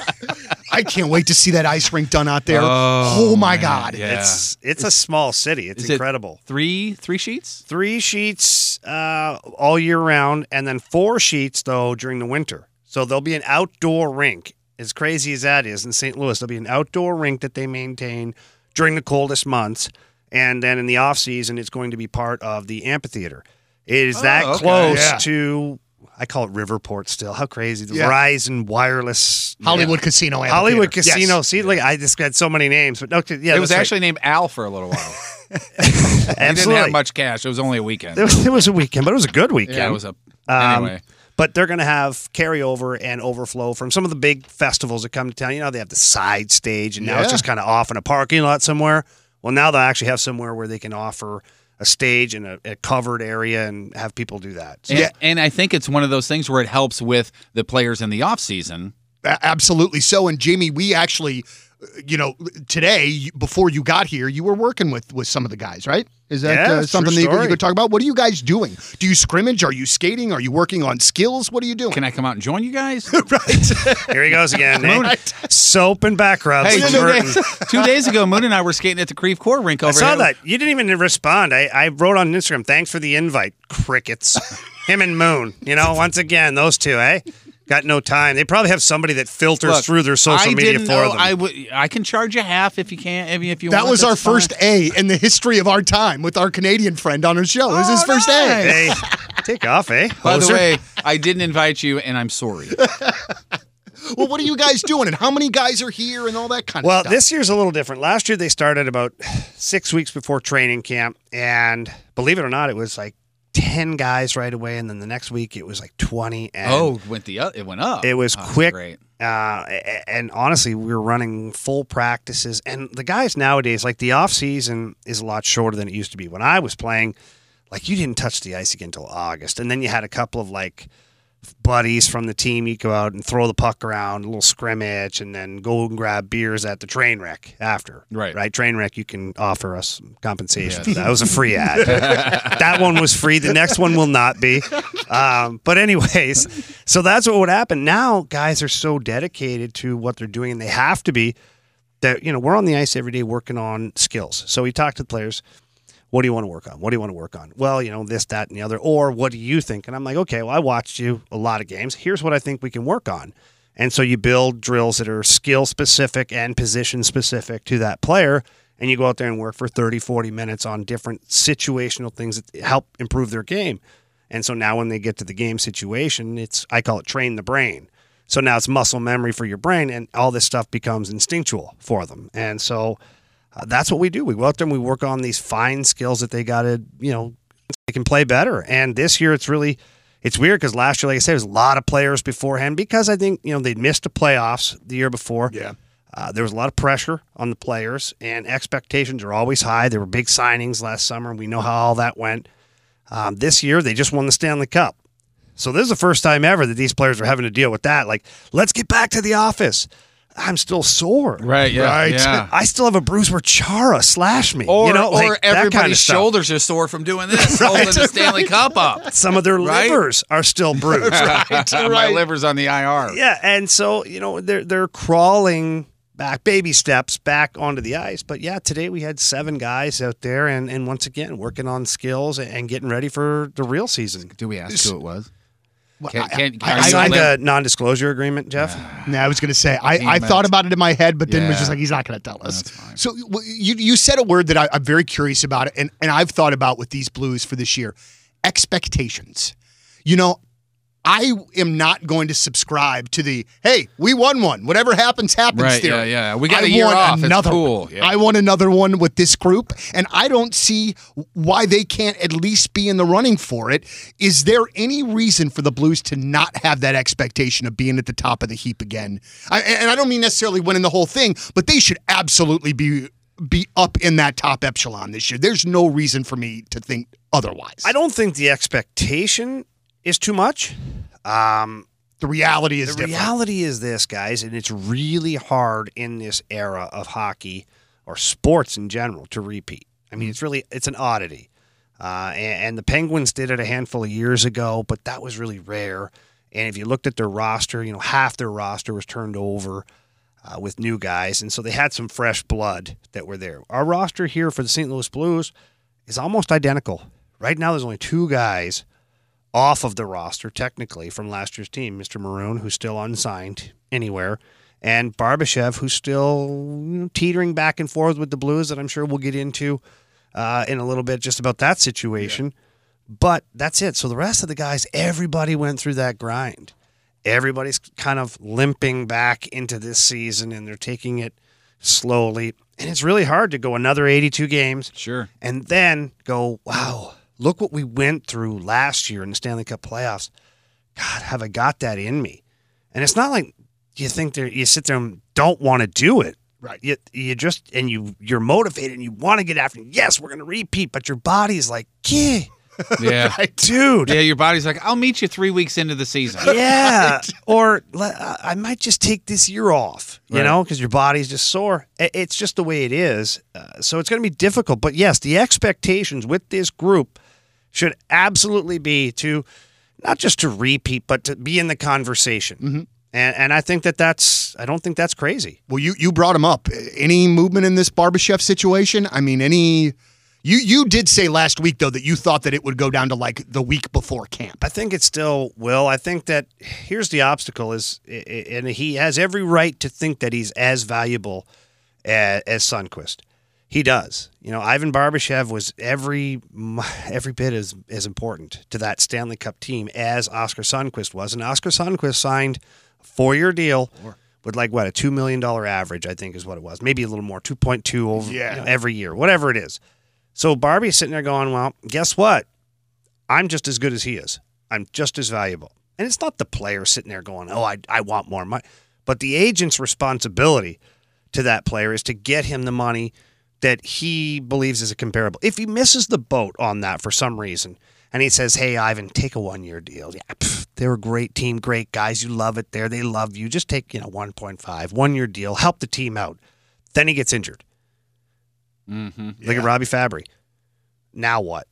[SPEAKER 3] I can't wait to see that ice rink done out there. Oh, my
[SPEAKER 4] man.
[SPEAKER 3] God.
[SPEAKER 4] Yeah.
[SPEAKER 5] It's it's a small city. It's
[SPEAKER 4] Is it
[SPEAKER 5] incredible.
[SPEAKER 4] three three sheets.
[SPEAKER 5] Three sheets uh, all year round, and then four sheets though during the winter. So there'll be an outdoor rink. As crazy as that is, in St. Louis, there'll be an outdoor rink that they maintain during the coldest months, and then in the off season, it's going to be part of the amphitheater. It is that
[SPEAKER 4] okay.
[SPEAKER 5] close
[SPEAKER 3] Yeah.
[SPEAKER 5] to. I call it Riverport still. How crazy! The
[SPEAKER 3] Yeah.
[SPEAKER 5] Verizon wireless
[SPEAKER 3] Hollywood Casino.
[SPEAKER 5] Hollywood
[SPEAKER 3] Amphitheater. Yes.
[SPEAKER 5] Casino. See, like I just got so many names, but okay, yeah,
[SPEAKER 4] it was
[SPEAKER 5] that's right.
[SPEAKER 4] actually named Al for a little while. he didn't have much cash. It was only a weekend.
[SPEAKER 5] It was, it was a weekend, but it was a good weekend.
[SPEAKER 4] yeah, it was a.
[SPEAKER 5] Um,
[SPEAKER 4] Anyway,
[SPEAKER 5] But they're going to have carryover and overflow from some of the big festivals that come to town. You know, they have the side stage, and now it's just kind of off in a parking lot somewhere. Well, now they'll actually have somewhere where they can offer a stage and a, a covered area and have people do that. So,
[SPEAKER 4] and, and I think it's one of those things where it helps with the players in the off season.
[SPEAKER 3] Absolutely so. And Jamie, we actually, you know, today before you got here, you were working with with some of the guys, right? Is that
[SPEAKER 5] Yeah,
[SPEAKER 3] uh, something that you, could- you could talk about? What are you guys doing? Do you scrimmage? Are you skating? Are you working on skills? What are you doing?
[SPEAKER 4] Can I come out and join you guys?
[SPEAKER 5] Right here he goes again. eh? Soap and back rubs.
[SPEAKER 4] Hey, two
[SPEAKER 5] Burton.
[SPEAKER 4] days, two days ago, Moon and I were skating at the Creve Coeur rink over
[SPEAKER 5] I saw
[SPEAKER 4] here.
[SPEAKER 5] that. You didn't even respond. I, I wrote on Instagram, thanks for the invite, crickets. Him and Moon. You know, once again, those two, eh? Got no time. They probably have somebody that filters
[SPEAKER 4] Look,
[SPEAKER 5] through their social
[SPEAKER 4] I
[SPEAKER 5] media
[SPEAKER 4] didn't
[SPEAKER 5] for
[SPEAKER 4] know
[SPEAKER 5] them.
[SPEAKER 4] I can charge you half if you can't. If you, if you
[SPEAKER 3] that
[SPEAKER 4] want,
[SPEAKER 3] was our
[SPEAKER 4] fine.
[SPEAKER 3] first A in the history of our time with our Canadian friend on our show. it was his
[SPEAKER 4] Oh,
[SPEAKER 3] first
[SPEAKER 4] nice.
[SPEAKER 3] A.
[SPEAKER 5] hey, take off, eh?
[SPEAKER 4] By the way, I didn't invite you, and I'm sorry.
[SPEAKER 3] Well, what are you guys doing? And how many guys are here and all that kind
[SPEAKER 5] Well,
[SPEAKER 3] of stuff?
[SPEAKER 5] Well, this year's a little different. Last year they started about six weeks before training camp, and believe it or not, it was like ten guys right away, and then the next week it was like twenty. And
[SPEAKER 4] oh, went the it went up.
[SPEAKER 5] It was
[SPEAKER 4] Oh,
[SPEAKER 5] quick.
[SPEAKER 4] Great.
[SPEAKER 5] Uh, and honestly, we were running full practices, and the guys nowadays, like the off season, is a lot shorter than it used to be. When I was playing, like you didn't touch the ice again until August, and then you had a couple of like buddies from the team. You go out and throw the puck around, a little scrimmage, and then go and grab beers at the train wreck after.
[SPEAKER 4] Right.
[SPEAKER 5] right. Train wreck, you can offer us compensation. for That That was a free ad. that one was free. The next one will not be. Um, but anyways, so that's what would happen. Now guys are so dedicated to what they're doing, and they have to be. That you know, we're on the ice every day working on skills. So we talk to the players. What do you want to work on? What do you want to work on? Well, you know, this, that, and the other. Or what do you think? And I'm like, okay, well, I watched you a lot of games. Here's what I think we can work on. And so you build drills that are skill specific and position specific to that player. And you go out there and work for 30, 40 minutes on different situational things that help improve their game. And so now when they get to the game situation, it's, I call it train the brain. So now it's muscle memory for your brain, and all this stuff becomes instinctual for them. And so uh, that's what we do. We go out there and we work on these fine skills that they got to, you know, they can play better. And this year it's really, it's weird because last year, like I said, there was a lot of players beforehand because I think, you know, they'd missed the playoffs the year before.
[SPEAKER 3] Yeah.
[SPEAKER 5] Uh, there was a lot of pressure on the players, and expectations are always high. There were big signings last summer, and we know how all that went. Um, this year, they just won the Stanley Cup. So this is the first time ever that these players are having to deal with that. Like, let's get back to the office. I'm still sore.
[SPEAKER 4] Right. Yeah.
[SPEAKER 3] Right.
[SPEAKER 4] Yeah.
[SPEAKER 5] I still have a bruise where Chara slashed me.
[SPEAKER 4] Or,
[SPEAKER 5] you know, like
[SPEAKER 4] or
[SPEAKER 5] that kind
[SPEAKER 4] everybody's
[SPEAKER 5] of stuff.
[SPEAKER 4] shoulders are sore from doing this, holding the Stanley Cup up.
[SPEAKER 5] Some of their
[SPEAKER 4] Right?
[SPEAKER 5] livers are still bruised.
[SPEAKER 4] Right, My liver's on the IR.
[SPEAKER 5] Yeah, and so you know they're they're crawling back, baby steps back onto the ice. But yeah, today we had seven guys out there, and and once again working on skills and getting ready for the real season.
[SPEAKER 4] Do we ask who it was? Can, can,
[SPEAKER 3] I-
[SPEAKER 5] I signed a non-disclosure agreement, Jeff.
[SPEAKER 3] Nah, I was going to say I, I thought about it in my head, but then was just like he's not going to tell us.
[SPEAKER 4] That's fine.
[SPEAKER 3] So you you said a word that I, I'm very curious about it, and and I've thought about with these Blues for this year, expectations. You know, I am not going to subscribe to the hey, we won one. Whatever happens, happens.
[SPEAKER 4] Right,
[SPEAKER 3] theory.
[SPEAKER 4] yeah, yeah. We got
[SPEAKER 3] I
[SPEAKER 4] a year
[SPEAKER 3] want
[SPEAKER 4] off. It's
[SPEAKER 3] Another
[SPEAKER 4] cool. Yeah.
[SPEAKER 3] I want another one with this group, and I don't see why they can't at least be in the running for it. Is there any reason for the Blues to not have that expectation of being at the top of the heap again? I, and I don't mean necessarily winning the whole thing, but they should absolutely be be up in that top echelon this year. There's no reason for me to think otherwise.
[SPEAKER 5] I don't think the expectation is too much. Um,
[SPEAKER 3] the reality is
[SPEAKER 5] the
[SPEAKER 3] different.
[SPEAKER 5] reality is this, guys, and it's really hard in this era of hockey or sports in general to repeat. I mean, it's really it's an oddity. Uh, and, and the Penguins did it a handful of years ago, but that was really rare. And if you looked at their roster, you know, half their roster was turned over uh, with new guys, and so they had some fresh blood that were there. Our roster here for the St. Louis Blues is almost identical. Right now, there's only two guys off of the roster, technically, from last year's team. Mr. Maroon, who's still unsigned anywhere, and Barbashev, who's still teetering back and forth with the Blues, that I'm sure we'll get into uh, in a little bit just about that situation. But that's it. So the rest of the guys, everybody went through that grind. Everybody's kind of limping back into this season, and they're taking it slowly. And it's really hard to go another 82 games
[SPEAKER 4] Sure.
[SPEAKER 5] and then go, wow, look what we went through last year in the Stanley Cup playoffs. God, have I got that in me? And it's not like you think there, you sit there and don't want to do it.
[SPEAKER 3] Right.
[SPEAKER 5] You, you just, and you, you're motivated and you want to get after it. Yes, we're going to repeat, but your body's like, yeah,
[SPEAKER 4] Yeah.
[SPEAKER 5] dude.
[SPEAKER 4] Yeah, your body's like, I'll meet you three weeks into the season.
[SPEAKER 5] Yeah. Or I might just take this year off, you
[SPEAKER 4] Right.
[SPEAKER 5] know, because your body's just sore. It's just the way it is. Uh, so it's going to be difficult. But yes, the expectations with this group should absolutely be to not just to repeat, but to be in the conversation.
[SPEAKER 3] Mm-hmm.
[SPEAKER 5] And, and I think that that's, I don't think that's crazy.
[SPEAKER 3] Well, you you brought him up. Any movement in this Barbashev situation? I mean, any? You you did say last week though that you thought that it would go down to like the week before camp.
[SPEAKER 5] I think it still will. I think that here's the obstacle is, and he has every right to think that he's as valuable as, as Sundquist. He does. You know, Ivan Barbashev was every every bit as as important to that Stanley Cup team as Oscar Sundquist was, and Oscar Sundquist signed a four year deal with like what a two million dollar average, I think is what it was, maybe a little more, two point two over
[SPEAKER 3] Yeah.
[SPEAKER 5] you know, every year, whatever it is. So Barbie's sitting there going, well, guess what? I'm just as good as he is. I'm just as valuable. And it's not the player sitting there going, oh, I, I want more money. But the agent's responsibility to that player is to get him the money that he believes is a comparable. If he misses the boat on that for some reason, and he says, hey, Ivan, take a one year deal. Yeah, pff, they're a great team, great guys. You love it there. They love you. Just take, you know, 1.5, one year deal, help the team out. Then he gets injured.
[SPEAKER 4] Mm-hmm.
[SPEAKER 5] Look at Robby Fabbri. Now what?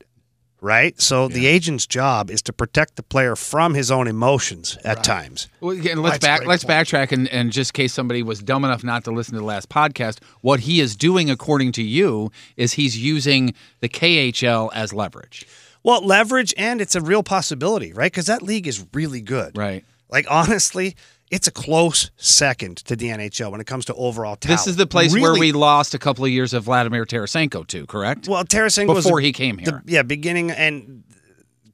[SPEAKER 5] Right? So the agent's job is to protect the player from his own emotions at times.
[SPEAKER 4] Well, again, let's
[SPEAKER 3] That's
[SPEAKER 4] back. Let's
[SPEAKER 3] point.
[SPEAKER 4] backtrack, and, and just in case somebody was dumb enough not to listen to the last podcast, what he is doing, according to you, is he's using the KHL as leverage.
[SPEAKER 5] Well, leverage and it's a real possibility, right? Because that league is really good.
[SPEAKER 4] Right.
[SPEAKER 5] Like honestly, it's a close second to the NHL when it comes to overall talent.
[SPEAKER 4] This is the place where we lost a couple of years of Vladimir Tarasenko to, correct?
[SPEAKER 5] Well, Tarasenko was
[SPEAKER 4] Before he came here.
[SPEAKER 5] the- yeah, beginning and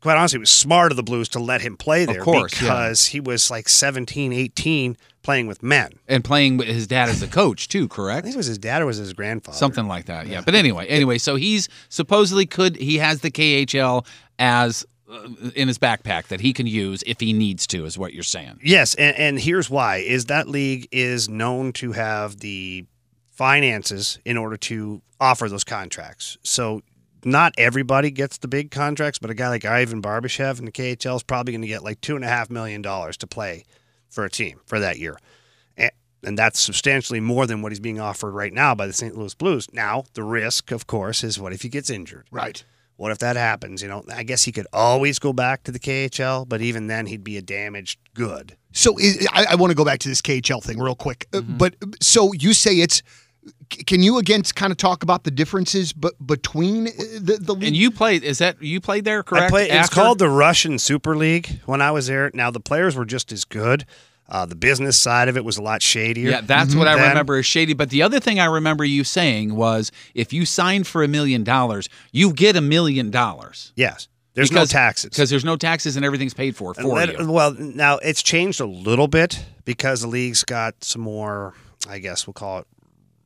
[SPEAKER 5] quite honestly, it was smart of the Blues to let him play there
[SPEAKER 4] course, yeah.
[SPEAKER 5] because he was like 17, 18 playing with men.
[SPEAKER 4] and playing with his dad as a coach too,
[SPEAKER 5] I
[SPEAKER 4] correct?
[SPEAKER 5] think it was his dad or was his grandfather.
[SPEAKER 4] Something like that, yeah. But anyway, anyway, so he's supposedly could he has the KHL as Uh, in his backpack that he can use if he needs to, is what you're saying.
[SPEAKER 5] Yes, and, and here's why: is that league is known to have the finances in order to offer those contracts. So not everybody gets the big contracts, but a guy like Ivan Barbashev in the KHL is probably going to get like two and a half million dollars to play for a team for that year. And, and that's substantially more than what he's being offered right now by the St. Louis Blues. Now, the risk, of course, is what if he gets injured?
[SPEAKER 3] Right.
[SPEAKER 5] What if that happens? You know, I guess he could always go back to the KHL, but even then, he'd be a damaged good.
[SPEAKER 3] So is, I, I want to go back to this KHL thing real quick. Uh, But so you say it's can you again kind of talk about the differences but between uh, the the league?
[SPEAKER 4] And you played? Is that you played there? Correct.
[SPEAKER 5] I played, it's called the Russian Super League when I was there. Now the players were just as good. Uh, the business side of it was a lot shadier.
[SPEAKER 4] Yeah, that's what I
[SPEAKER 5] Then-
[SPEAKER 4] remember is shady. But the other thing I remember you saying was, if you sign for a million dollars, you get a million dollars.
[SPEAKER 5] Yes. There's no taxes.
[SPEAKER 4] because there's no taxes and everything's paid for for you.
[SPEAKER 5] Well, now it's changed a little bit because the league's got some more, I guess we'll call it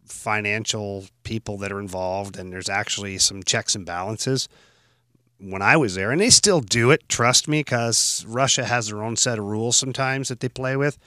[SPEAKER 5] financial people that are involved, and there's actually some checks and balances. When I was there, and they still do it, trust me, because Russia has their own set of rules sometimes that they play with.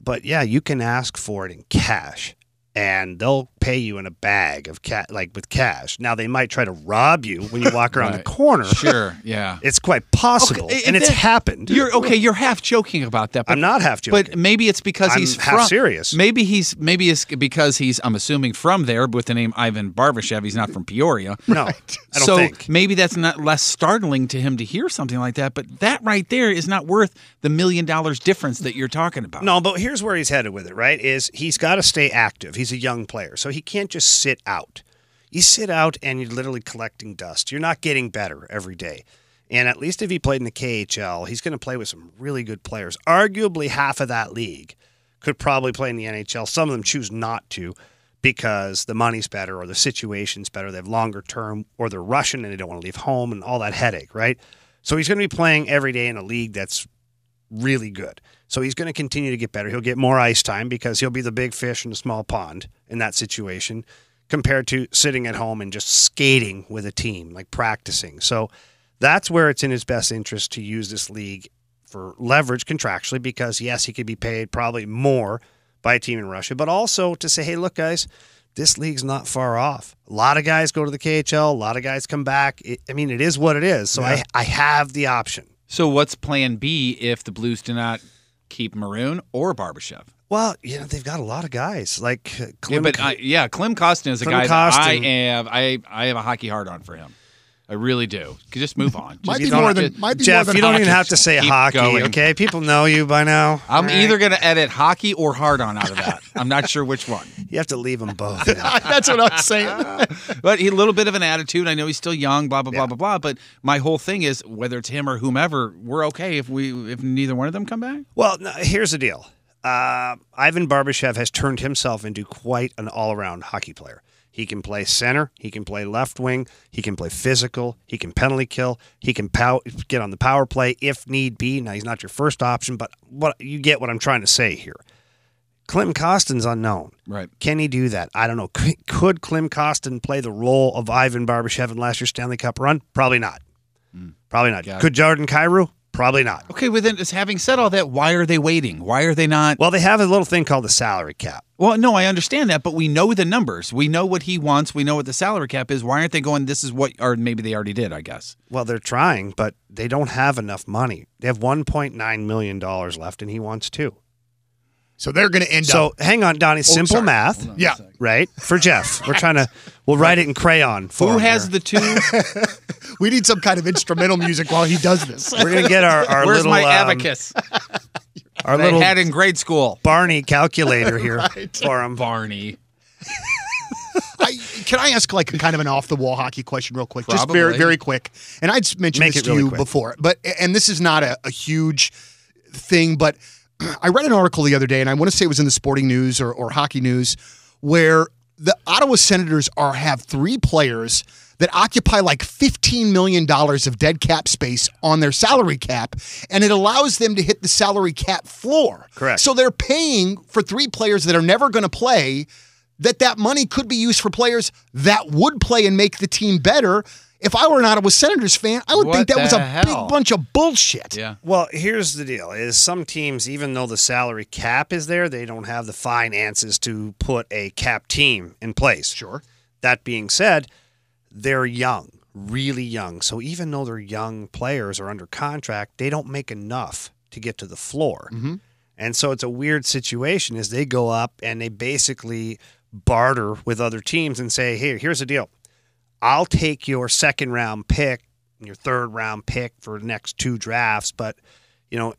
[SPEAKER 5] But yeah, you can ask for it in cash, and they'll pay you in a bag of cat, like with cash. Now they might try to rob you when you walk around the corner.
[SPEAKER 4] Sure, yeah.
[SPEAKER 5] It's quite possible,
[SPEAKER 4] Okay,
[SPEAKER 5] and it's happened.
[SPEAKER 4] You're okay. You're half joking about that. But,
[SPEAKER 5] I'm not half joking.
[SPEAKER 4] But maybe it's because
[SPEAKER 5] I'm
[SPEAKER 4] he's
[SPEAKER 5] half
[SPEAKER 4] from,
[SPEAKER 5] serious.
[SPEAKER 4] Maybe he's maybe it's because he's. I'm assuming from there with the name Ivan Barbashev. He's not from Peoria.
[SPEAKER 5] No, I don't
[SPEAKER 4] so
[SPEAKER 5] think.
[SPEAKER 4] maybe that's not less startling to him to hear something like that. But that right there is not worth the million dollars difference that you're talking about.
[SPEAKER 5] No, but here's where he's headed with it, right? Is he's got to stay active. He's a young player, so he can't just sit out. You sit out and you're literally collecting dust. You're not getting better every day. And at least if he played in the KHL, he's going to play with some really good players. Arguably, half of that league could probably play in the NHL. Some of them choose not to because the money's better or the situation's better. They have longer term or they're Russian and they don't want to leave home and all that headache, right? So he's going to be playing every day in a league that's really good. So he's going to continue to get better. He'll get more ice time because he'll be the big fish in a small pond in that situation compared to sitting at home and just skating with a team, like practicing. So that's where it's in his best interest to use this league for leverage contractually because, yes, he could be paid probably more by a team in Russia, but also to say, hey, look, guys, this league's not far off. A lot of guys go to the KHL, a lot of guys come back. It, I mean, it is what it is. So I, I have the option.
[SPEAKER 4] So what's Plan B if the Blues do not keep Maroon or Barbashev?
[SPEAKER 5] Well, you know, they've got a lot of guys like uh,
[SPEAKER 4] Yeah,
[SPEAKER 5] Klim
[SPEAKER 4] but I, yeah, Klim Kostin is a
[SPEAKER 5] Klim
[SPEAKER 4] guy that I have. I I have a hockey hard on for him. I really do. Just move on.
[SPEAKER 3] might be
[SPEAKER 4] you
[SPEAKER 3] more than
[SPEAKER 4] to-
[SPEAKER 3] might be
[SPEAKER 5] Jeff,
[SPEAKER 3] more than
[SPEAKER 5] you don't even have to say
[SPEAKER 4] Keep
[SPEAKER 5] hockey,
[SPEAKER 4] going.
[SPEAKER 5] okay? People know you by now.
[SPEAKER 4] I'm
[SPEAKER 5] All right?
[SPEAKER 4] either going to edit hockey or hard on out of that. I'm not sure which one.
[SPEAKER 5] You have to leave them both.
[SPEAKER 3] That's what I'm saying.
[SPEAKER 4] But a little bit of an attitude. I know he's still young. Blah blah blah blah blah. But my whole thing is whether it's him or whomever, we're okay if we if neither one of them come back.
[SPEAKER 5] well, no, here's the deal. Uh, Ivan Barbashev has turned himself into quite an all-around hockey player. He can play center. He can play left wing. He can play physical. He can penalty kill. He can pow- get on the power play if need be. Now he's not your first option, but what you get what I'm trying to say here. Klim Kostin's unknown.
[SPEAKER 4] Right.
[SPEAKER 5] Can he do that? I don't know. Could, could Klim Kostin play the role of Ivan Barbashev in last year's Stanley Cup run? Probably not. Hmm. Probably not.
[SPEAKER 4] Got it.
[SPEAKER 5] Could Jordan Kyrou? Probably not.
[SPEAKER 4] Okay. Well, then, having said all that, why are they waiting? Why are they not?
[SPEAKER 5] Well, they have a little thing called the salary cap.
[SPEAKER 4] Well, no, I understand that, but we know the numbers. We know what he wants. We know what the salary cap is. Why aren't they going? This is what, or maybe they already did. I guess.
[SPEAKER 5] Well, they're trying, but they don't have enough money. They have $1.9 million left, and he wants two.
[SPEAKER 3] So they're going to end
[SPEAKER 5] So
[SPEAKER 3] up.
[SPEAKER 5] So hang on, Donnie. Simple
[SPEAKER 3] sorry.
[SPEAKER 5] math,
[SPEAKER 3] Yeah.
[SPEAKER 5] right? For Jeff. We're trying to, we'll write it in crayon for
[SPEAKER 4] Who has
[SPEAKER 5] here.
[SPEAKER 4] the two?
[SPEAKER 3] We need some kind of instrumental music while he does this.
[SPEAKER 5] We're going to get our, our
[SPEAKER 4] Where's
[SPEAKER 5] little,
[SPEAKER 4] my
[SPEAKER 5] um,
[SPEAKER 4] abacus?
[SPEAKER 5] our
[SPEAKER 4] that
[SPEAKER 5] little
[SPEAKER 4] had in grade school.
[SPEAKER 5] Barney calculator here for him.
[SPEAKER 4] Barney.
[SPEAKER 3] I, can I ask like a kind of an off the wall hockey question real quick? Just very
[SPEAKER 4] Probably.
[SPEAKER 3] very quick. And I'd mentioned
[SPEAKER 5] Make
[SPEAKER 3] this to
[SPEAKER 5] really
[SPEAKER 3] you
[SPEAKER 5] quick.
[SPEAKER 3] before, but and this is not a, a huge thing, but I read an article the other day, and I want to say it was in the Sporting News or, or Hockey News, where the Ottawa Senators are have three players that occupy like $15 million of dead cap space on their salary cap, and it allows them to hit the salary cap floor.
[SPEAKER 5] Correct.
[SPEAKER 3] So they're paying for three players that are never going to play that that money could be used for players that would play and make the team better. If I were an Ottawa Senators fan, I would
[SPEAKER 4] What
[SPEAKER 3] think that was a
[SPEAKER 4] hell?
[SPEAKER 3] big bunch of bullshit.
[SPEAKER 4] Yeah.
[SPEAKER 5] Well, here's the deal: is some teams, even though the salary cap is there, they don't have the finances to put a cap team in place.
[SPEAKER 3] Sure.
[SPEAKER 5] That being said, they're young, really young. So even though they're young players or under contract, they don't make enough to get to the floor. Mm-hmm. And so it's a weird situation as they go up and they basically barter with other teams and say, "Hey, here's the deal. I'll take your second round pick and your third round pick for the next two drafts, but you know,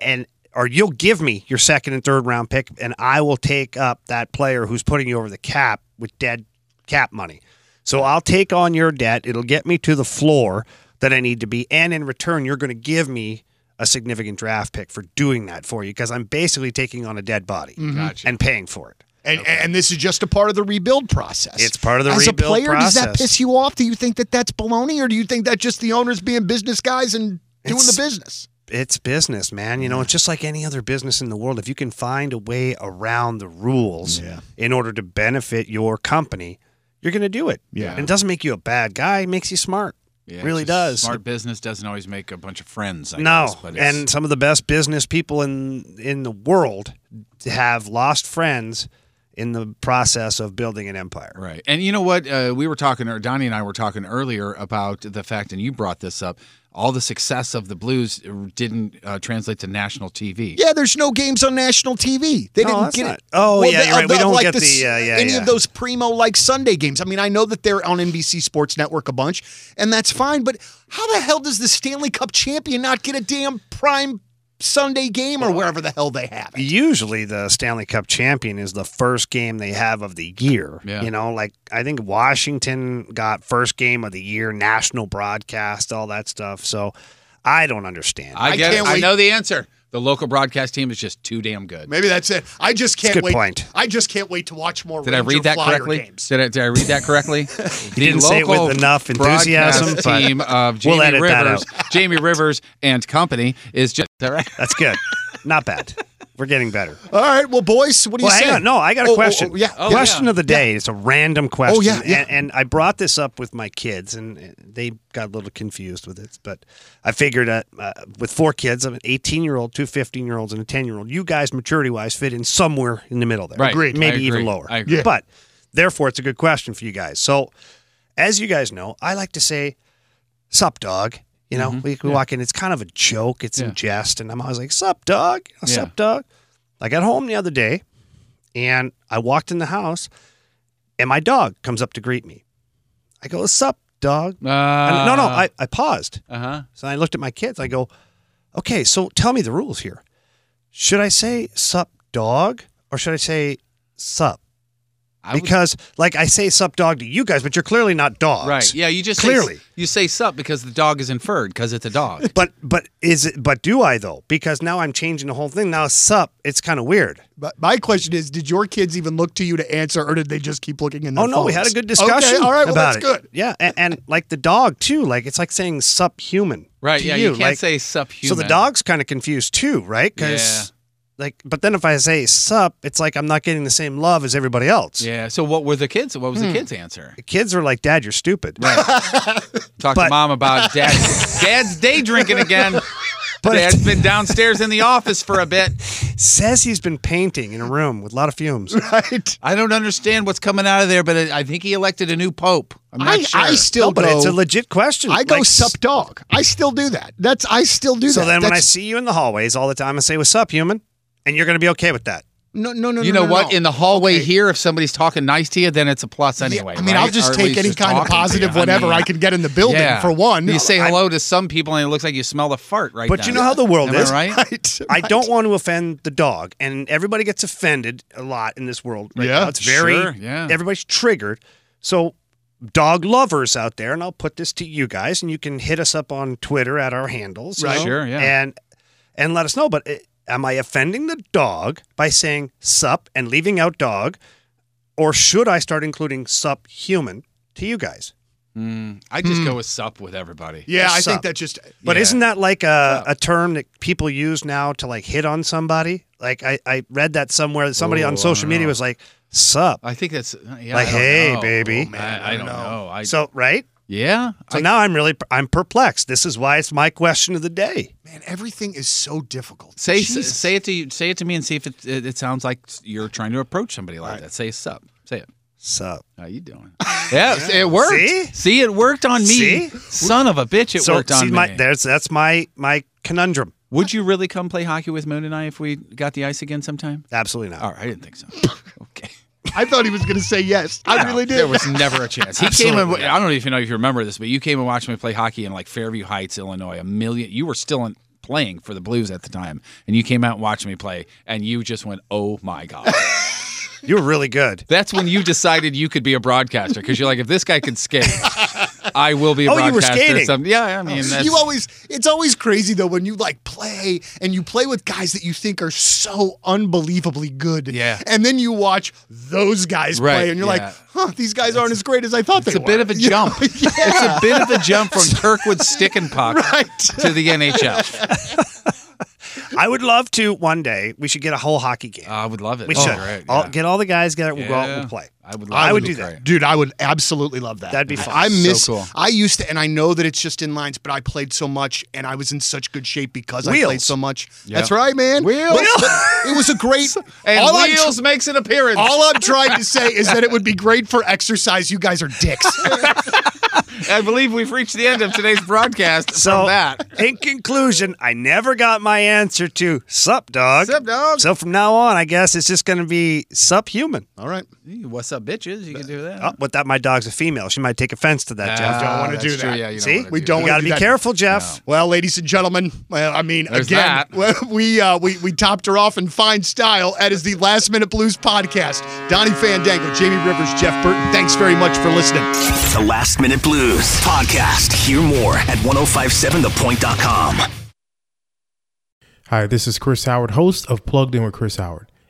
[SPEAKER 5] and or you'll give me your second and third round pick, and I will take up that player who's putting you over the cap with dead cap money. So I'll take on your debt. It'll get me to the floor that I need to be, and in return, you're going to give me a significant draft pick for doing that for you because I'm basically taking on a dead body mm-hmm.
[SPEAKER 4] Gotcha.
[SPEAKER 5] and paying for it.
[SPEAKER 3] And, and this is just a part of the rebuild process.
[SPEAKER 5] It's part of the
[SPEAKER 3] As
[SPEAKER 5] rebuild process.
[SPEAKER 3] As a player, does that piss you off? Do you think that that's baloney, or do you think that just the owners being business guys and doing
[SPEAKER 5] It's-
[SPEAKER 3] the business?
[SPEAKER 5] it's business, man. You know, it's just like any other business in the world. If you can find a way around the rules in order to benefit your company, you're going to do it.
[SPEAKER 3] Yeah.
[SPEAKER 5] And it doesn't make you a bad guy, it makes you smart.
[SPEAKER 4] Yeah,
[SPEAKER 5] It really does.
[SPEAKER 4] Smart business doesn't always make a bunch of friends. I
[SPEAKER 5] no.
[SPEAKER 4] guess, but
[SPEAKER 5] and some of the best business people in in the world have lost friends in the process of building an empire.
[SPEAKER 4] Right. And you know what? Uh, we were talking, or Donnie and I were talking earlier about the fact, and you brought this up, all the success of the Blues didn't uh, translate to national TV.
[SPEAKER 3] Yeah, there's no games on national TV. They
[SPEAKER 5] No,
[SPEAKER 3] didn't
[SPEAKER 5] that's
[SPEAKER 3] get
[SPEAKER 5] not-
[SPEAKER 3] it.
[SPEAKER 5] oh, yeah, you're right. We don't
[SPEAKER 3] like
[SPEAKER 5] get
[SPEAKER 3] this-
[SPEAKER 5] the, uh, yeah,
[SPEAKER 3] any
[SPEAKER 5] yeah.
[SPEAKER 3] of those primo like Sunday games. I mean, I know that they're on NBC Sports Network a bunch, and that's fine. But how the hell does the Stanley Cup champion not get a damn prime Sunday game or wherever the hell they have it?
[SPEAKER 5] Usually, the Stanley Cup champion is the first game they have of the year.
[SPEAKER 4] Yeah.
[SPEAKER 5] You know, like I think Washington got first game of the year, national broadcast, all that stuff. So I don't understand.
[SPEAKER 4] I
[SPEAKER 3] I
[SPEAKER 4] get
[SPEAKER 3] can't
[SPEAKER 4] it. I know the answer. The local broadcast team is just too damn good.
[SPEAKER 3] Maybe that's it. I just can't
[SPEAKER 5] a good
[SPEAKER 3] wait.
[SPEAKER 5] point.
[SPEAKER 3] I just can't wait to watch more.
[SPEAKER 4] Did I read that
[SPEAKER 3] Flyer
[SPEAKER 4] correctly?
[SPEAKER 3] Games.
[SPEAKER 4] Did I, did I read that correctly?
[SPEAKER 5] You didn't say it with enough enthusiasm, but
[SPEAKER 4] team of Jamie
[SPEAKER 5] we'll edit that
[SPEAKER 4] Rivers, Jamie Rivers and company is just is that right?
[SPEAKER 5] That's good. Not bad. We're getting better.
[SPEAKER 3] All right, well, boys, what do you
[SPEAKER 5] Well,
[SPEAKER 3] say?
[SPEAKER 5] No, I got a
[SPEAKER 3] Oh, oh,
[SPEAKER 5] question.
[SPEAKER 3] oh, yeah.
[SPEAKER 4] Oh,
[SPEAKER 5] question
[SPEAKER 4] yeah.
[SPEAKER 5] of the day. It's a random question.
[SPEAKER 3] Oh yeah, yeah.
[SPEAKER 5] And, and I brought this up with my kids, and they got a little confused with it. But I figured that uh, with four kids, of an 18 year old, two 15 year olds, and a 10 year old, you guys, maturity wise, fit in somewhere in the middle there.
[SPEAKER 4] Right. Agreed.
[SPEAKER 5] Maybe
[SPEAKER 4] I
[SPEAKER 5] even lower.
[SPEAKER 4] I agree. Yeah.
[SPEAKER 5] But therefore, it's a good question for you guys. So, as you guys know, I like to say, sup, dog. You know, we, we walk in, it's kind of a joke, it's
[SPEAKER 4] Mm-hmm. Yeah.
[SPEAKER 5] in jest, and I'm always like, sup, dog? Know,
[SPEAKER 4] Yeah.
[SPEAKER 5] Sup, dog? I got home the other day and I walked in the house and my dog comes up to greet me. I go, Sup, dog?
[SPEAKER 4] Uh,
[SPEAKER 5] And- no, no, I, I paused.
[SPEAKER 4] Uh huh.
[SPEAKER 5] So I looked at my kids. I go, Okay, so tell me the rules here. Should I say sup, dog? Or should I say sup?
[SPEAKER 4] I would-
[SPEAKER 5] Because, like, I say sup, dog to you guys, but you're clearly not dogs.
[SPEAKER 4] Right. Yeah. You just
[SPEAKER 5] Clearly.
[SPEAKER 4] say, you say sup because the dog is inferred because it's a dog.
[SPEAKER 5] But but is it but do I though? Because now I'm changing the whole thing. Now sup, it's kind of weird.
[SPEAKER 3] But my question is, did your kids even look to you to answer, or did they just keep looking in their
[SPEAKER 5] Oh no, we had a good discussion.
[SPEAKER 3] Okay, all right, well
[SPEAKER 5] about
[SPEAKER 3] that's
[SPEAKER 5] it.
[SPEAKER 3] good.
[SPEAKER 5] Yeah, and, and like the dog too. Like it's like saying sup human.
[SPEAKER 4] Right.
[SPEAKER 5] to
[SPEAKER 4] yeah.
[SPEAKER 5] You,
[SPEAKER 4] You, can't
[SPEAKER 5] like-
[SPEAKER 4] say sup human.
[SPEAKER 5] So the dog's kind of confused too, right?
[SPEAKER 4] Yeah.
[SPEAKER 5] Because like, but then if I say sup, it's like I'm not getting the same love as everybody else.
[SPEAKER 4] Yeah. So what were the kids? What was
[SPEAKER 5] Hmm.
[SPEAKER 4] the kids' answer?
[SPEAKER 5] The kids are like, Dad, you're stupid.
[SPEAKER 4] Talk
[SPEAKER 5] But-
[SPEAKER 4] to mom about dad. Dad's day drinking again.
[SPEAKER 5] But
[SPEAKER 4] Dad's been downstairs in the office for a bit.
[SPEAKER 5] Says he's been painting in a room with a lot of fumes.
[SPEAKER 3] Right.
[SPEAKER 4] I don't understand what's coming out of there, but I think he elected a new pope. I'm not
[SPEAKER 3] I,
[SPEAKER 4] sure.
[SPEAKER 3] I still
[SPEAKER 5] no, but
[SPEAKER 3] go.
[SPEAKER 5] it's a legit question.
[SPEAKER 3] I go
[SPEAKER 5] Like,
[SPEAKER 3] sup dog. I still do that. That's I still do that.
[SPEAKER 5] So
[SPEAKER 3] that.
[SPEAKER 5] then when I
[SPEAKER 3] That's-
[SPEAKER 5] see you in the hallways all the time, I say, "What's up, human?" And you're going to be okay with that.
[SPEAKER 3] no no no no.
[SPEAKER 4] you
[SPEAKER 3] no,
[SPEAKER 4] know
[SPEAKER 3] no,
[SPEAKER 4] what?
[SPEAKER 3] no.
[SPEAKER 4] In the hallway
[SPEAKER 3] Okay.
[SPEAKER 4] here, if somebody's talking nice to you, then it's a plus
[SPEAKER 3] Yeah,
[SPEAKER 4] anyway.
[SPEAKER 3] I mean,
[SPEAKER 4] right?
[SPEAKER 3] I'll just
[SPEAKER 4] Or
[SPEAKER 3] take any
[SPEAKER 4] just
[SPEAKER 3] kind of positive
[SPEAKER 4] you.
[SPEAKER 3] whatever
[SPEAKER 4] mean,
[SPEAKER 3] I can get in the building
[SPEAKER 4] yeah.
[SPEAKER 3] for one.
[SPEAKER 4] You say
[SPEAKER 3] I-
[SPEAKER 4] hello to some people, and it looks like you smell the fart right
[SPEAKER 5] But
[SPEAKER 4] now.
[SPEAKER 5] you know how the world
[SPEAKER 4] Am
[SPEAKER 5] is.
[SPEAKER 4] I right?
[SPEAKER 3] Right,
[SPEAKER 5] I don't want to offend the dog, and everybody gets offended a lot in this world. Right
[SPEAKER 3] Yeah,
[SPEAKER 5] now. it's very
[SPEAKER 4] sure, yeah.
[SPEAKER 5] everybody's triggered. So, dog lovers out there, and I'll put this to you guys, and you can hit us up on Twitter at our handles, you
[SPEAKER 3] Right.
[SPEAKER 5] know,
[SPEAKER 4] Sure, yeah.
[SPEAKER 5] and and let us know. But uh, am I offending the dog by saying "sup" and leaving out dog, or should I start including "sup" human to you guys?
[SPEAKER 4] Hmm, I just hmm. go with sup with everybody.
[SPEAKER 3] Yeah, I
[SPEAKER 5] Sup.
[SPEAKER 3] think that just.
[SPEAKER 5] But
[SPEAKER 4] Yeah.
[SPEAKER 5] isn't that like a, a term that people use now to like hit on somebody? Like I, I read that somewhere. that Somebody
[SPEAKER 4] Oh,
[SPEAKER 5] on social media
[SPEAKER 4] know.
[SPEAKER 5] was like, "Sup."
[SPEAKER 4] I think that's yeah,
[SPEAKER 5] Like, hey,
[SPEAKER 4] know.
[SPEAKER 5] baby.
[SPEAKER 4] Oh, man, I, don't know. I,
[SPEAKER 5] So right.
[SPEAKER 4] Yeah,
[SPEAKER 5] So
[SPEAKER 4] I-
[SPEAKER 5] now I'm really I'm perplexed. This is why it's my question of the day.
[SPEAKER 3] Man, everything is so difficult.
[SPEAKER 4] say
[SPEAKER 3] Jesus.
[SPEAKER 4] say it to you, say it to me and see if it, it, it sounds like you're trying to approach somebody like that. Say sup. Say it.
[SPEAKER 5] Sup.
[SPEAKER 4] How you doing? yeah, it worked.
[SPEAKER 5] See?
[SPEAKER 4] it worked on me.
[SPEAKER 5] See?
[SPEAKER 4] Son of a bitch, it
[SPEAKER 5] so
[SPEAKER 4] worked on
[SPEAKER 5] see,
[SPEAKER 4] me.
[SPEAKER 5] my, there's that's my my conundrum.
[SPEAKER 4] Would you really come play hockey with Moon and I if we got the ice again sometime?
[SPEAKER 5] Absolutely not.
[SPEAKER 4] All right, I didn't think so. Okay.
[SPEAKER 3] I thought he was going to say yes. I really did.
[SPEAKER 4] There was never a chance. He came and
[SPEAKER 5] Absolutely.
[SPEAKER 4] I don't know if you know if you remember this, but you came and watched me play hockey in like Fairview Heights, Illinois. A million. You were still in playing for the Blues at the time, and you came out and watched me play, and you just went, "Oh my god."
[SPEAKER 5] You were really good.
[SPEAKER 4] That's when you decided you could be a broadcaster because you're like, if this guy can skate, I will be a
[SPEAKER 5] Oh, you were skating.
[SPEAKER 4] Some- yeah, I mean, oh, that's,
[SPEAKER 3] you always it's always crazy though when you like play and you play with guys that you think are so unbelievably good.
[SPEAKER 4] Yeah.
[SPEAKER 3] And then you watch those guys
[SPEAKER 4] Right,
[SPEAKER 3] play and you're
[SPEAKER 4] yeah.
[SPEAKER 3] like, huh, these guys aren't as great as I thought they were.
[SPEAKER 4] it's a bit of a
[SPEAKER 3] You know?
[SPEAKER 4] jump. It's a bit of a jump from Kirkwood stick and puck
[SPEAKER 3] Right.
[SPEAKER 4] to the NHL.
[SPEAKER 5] I would love to one day. We should get a whole hockey game.
[SPEAKER 4] Oh, I would love it.
[SPEAKER 5] we
[SPEAKER 4] Oh,
[SPEAKER 5] should
[SPEAKER 4] great,
[SPEAKER 5] All, get all the guys together. We'll go out and we'll play.
[SPEAKER 4] I would.
[SPEAKER 5] I would
[SPEAKER 4] it.
[SPEAKER 5] do
[SPEAKER 4] Great.
[SPEAKER 5] that.
[SPEAKER 3] Dude, I would absolutely love that.
[SPEAKER 5] That'd be fun.
[SPEAKER 3] I
[SPEAKER 4] So
[SPEAKER 3] miss.
[SPEAKER 4] cool.
[SPEAKER 3] I used to, and I know that it's just in lines, but I played so much, and I was in such good shape because I played so much.
[SPEAKER 4] Yeah.
[SPEAKER 3] That's right, man.
[SPEAKER 4] Wheels.
[SPEAKER 3] But- but it was a great.
[SPEAKER 4] And
[SPEAKER 3] all I'm
[SPEAKER 4] Wheels
[SPEAKER 3] tr-
[SPEAKER 4] makes an appearance.
[SPEAKER 3] all I'm trying to say is that it would be great for exercise. You guys are dicks.
[SPEAKER 4] I believe we've reached the end of today's broadcast
[SPEAKER 5] So,
[SPEAKER 4] from that.
[SPEAKER 5] in conclusion, I never got my answer to sup dog.
[SPEAKER 4] Sup, dog?
[SPEAKER 5] So from now on, I guess it's just going to be sup human.
[SPEAKER 3] all right.
[SPEAKER 4] What's up, bitches? You can do that.
[SPEAKER 5] Oh, but that my dog's a female. She might take offense to that, Jeff.
[SPEAKER 3] don't wanna
[SPEAKER 4] that's
[SPEAKER 3] do
[SPEAKER 4] true.
[SPEAKER 3] that.
[SPEAKER 4] Yeah, you don't
[SPEAKER 5] See,
[SPEAKER 3] we
[SPEAKER 4] do
[SPEAKER 3] don't
[SPEAKER 5] You got to
[SPEAKER 3] do
[SPEAKER 5] be
[SPEAKER 3] that.
[SPEAKER 5] careful, Jeff.
[SPEAKER 3] Well, ladies and gentlemen, well, I mean,
[SPEAKER 4] There's
[SPEAKER 3] again,
[SPEAKER 4] that.
[SPEAKER 3] we uh, we we topped her off in fine style. That is the Last Minute Blues podcast. Donnie Fandango, Jamie Rivers, Jeff Burton. Thanks very much for listening.
[SPEAKER 2] The Last Minute Blues podcast. Hear more at 1057thepoint.com.
[SPEAKER 6] Hi, this is Chris Howard, host of Plugged In with Chris Howard.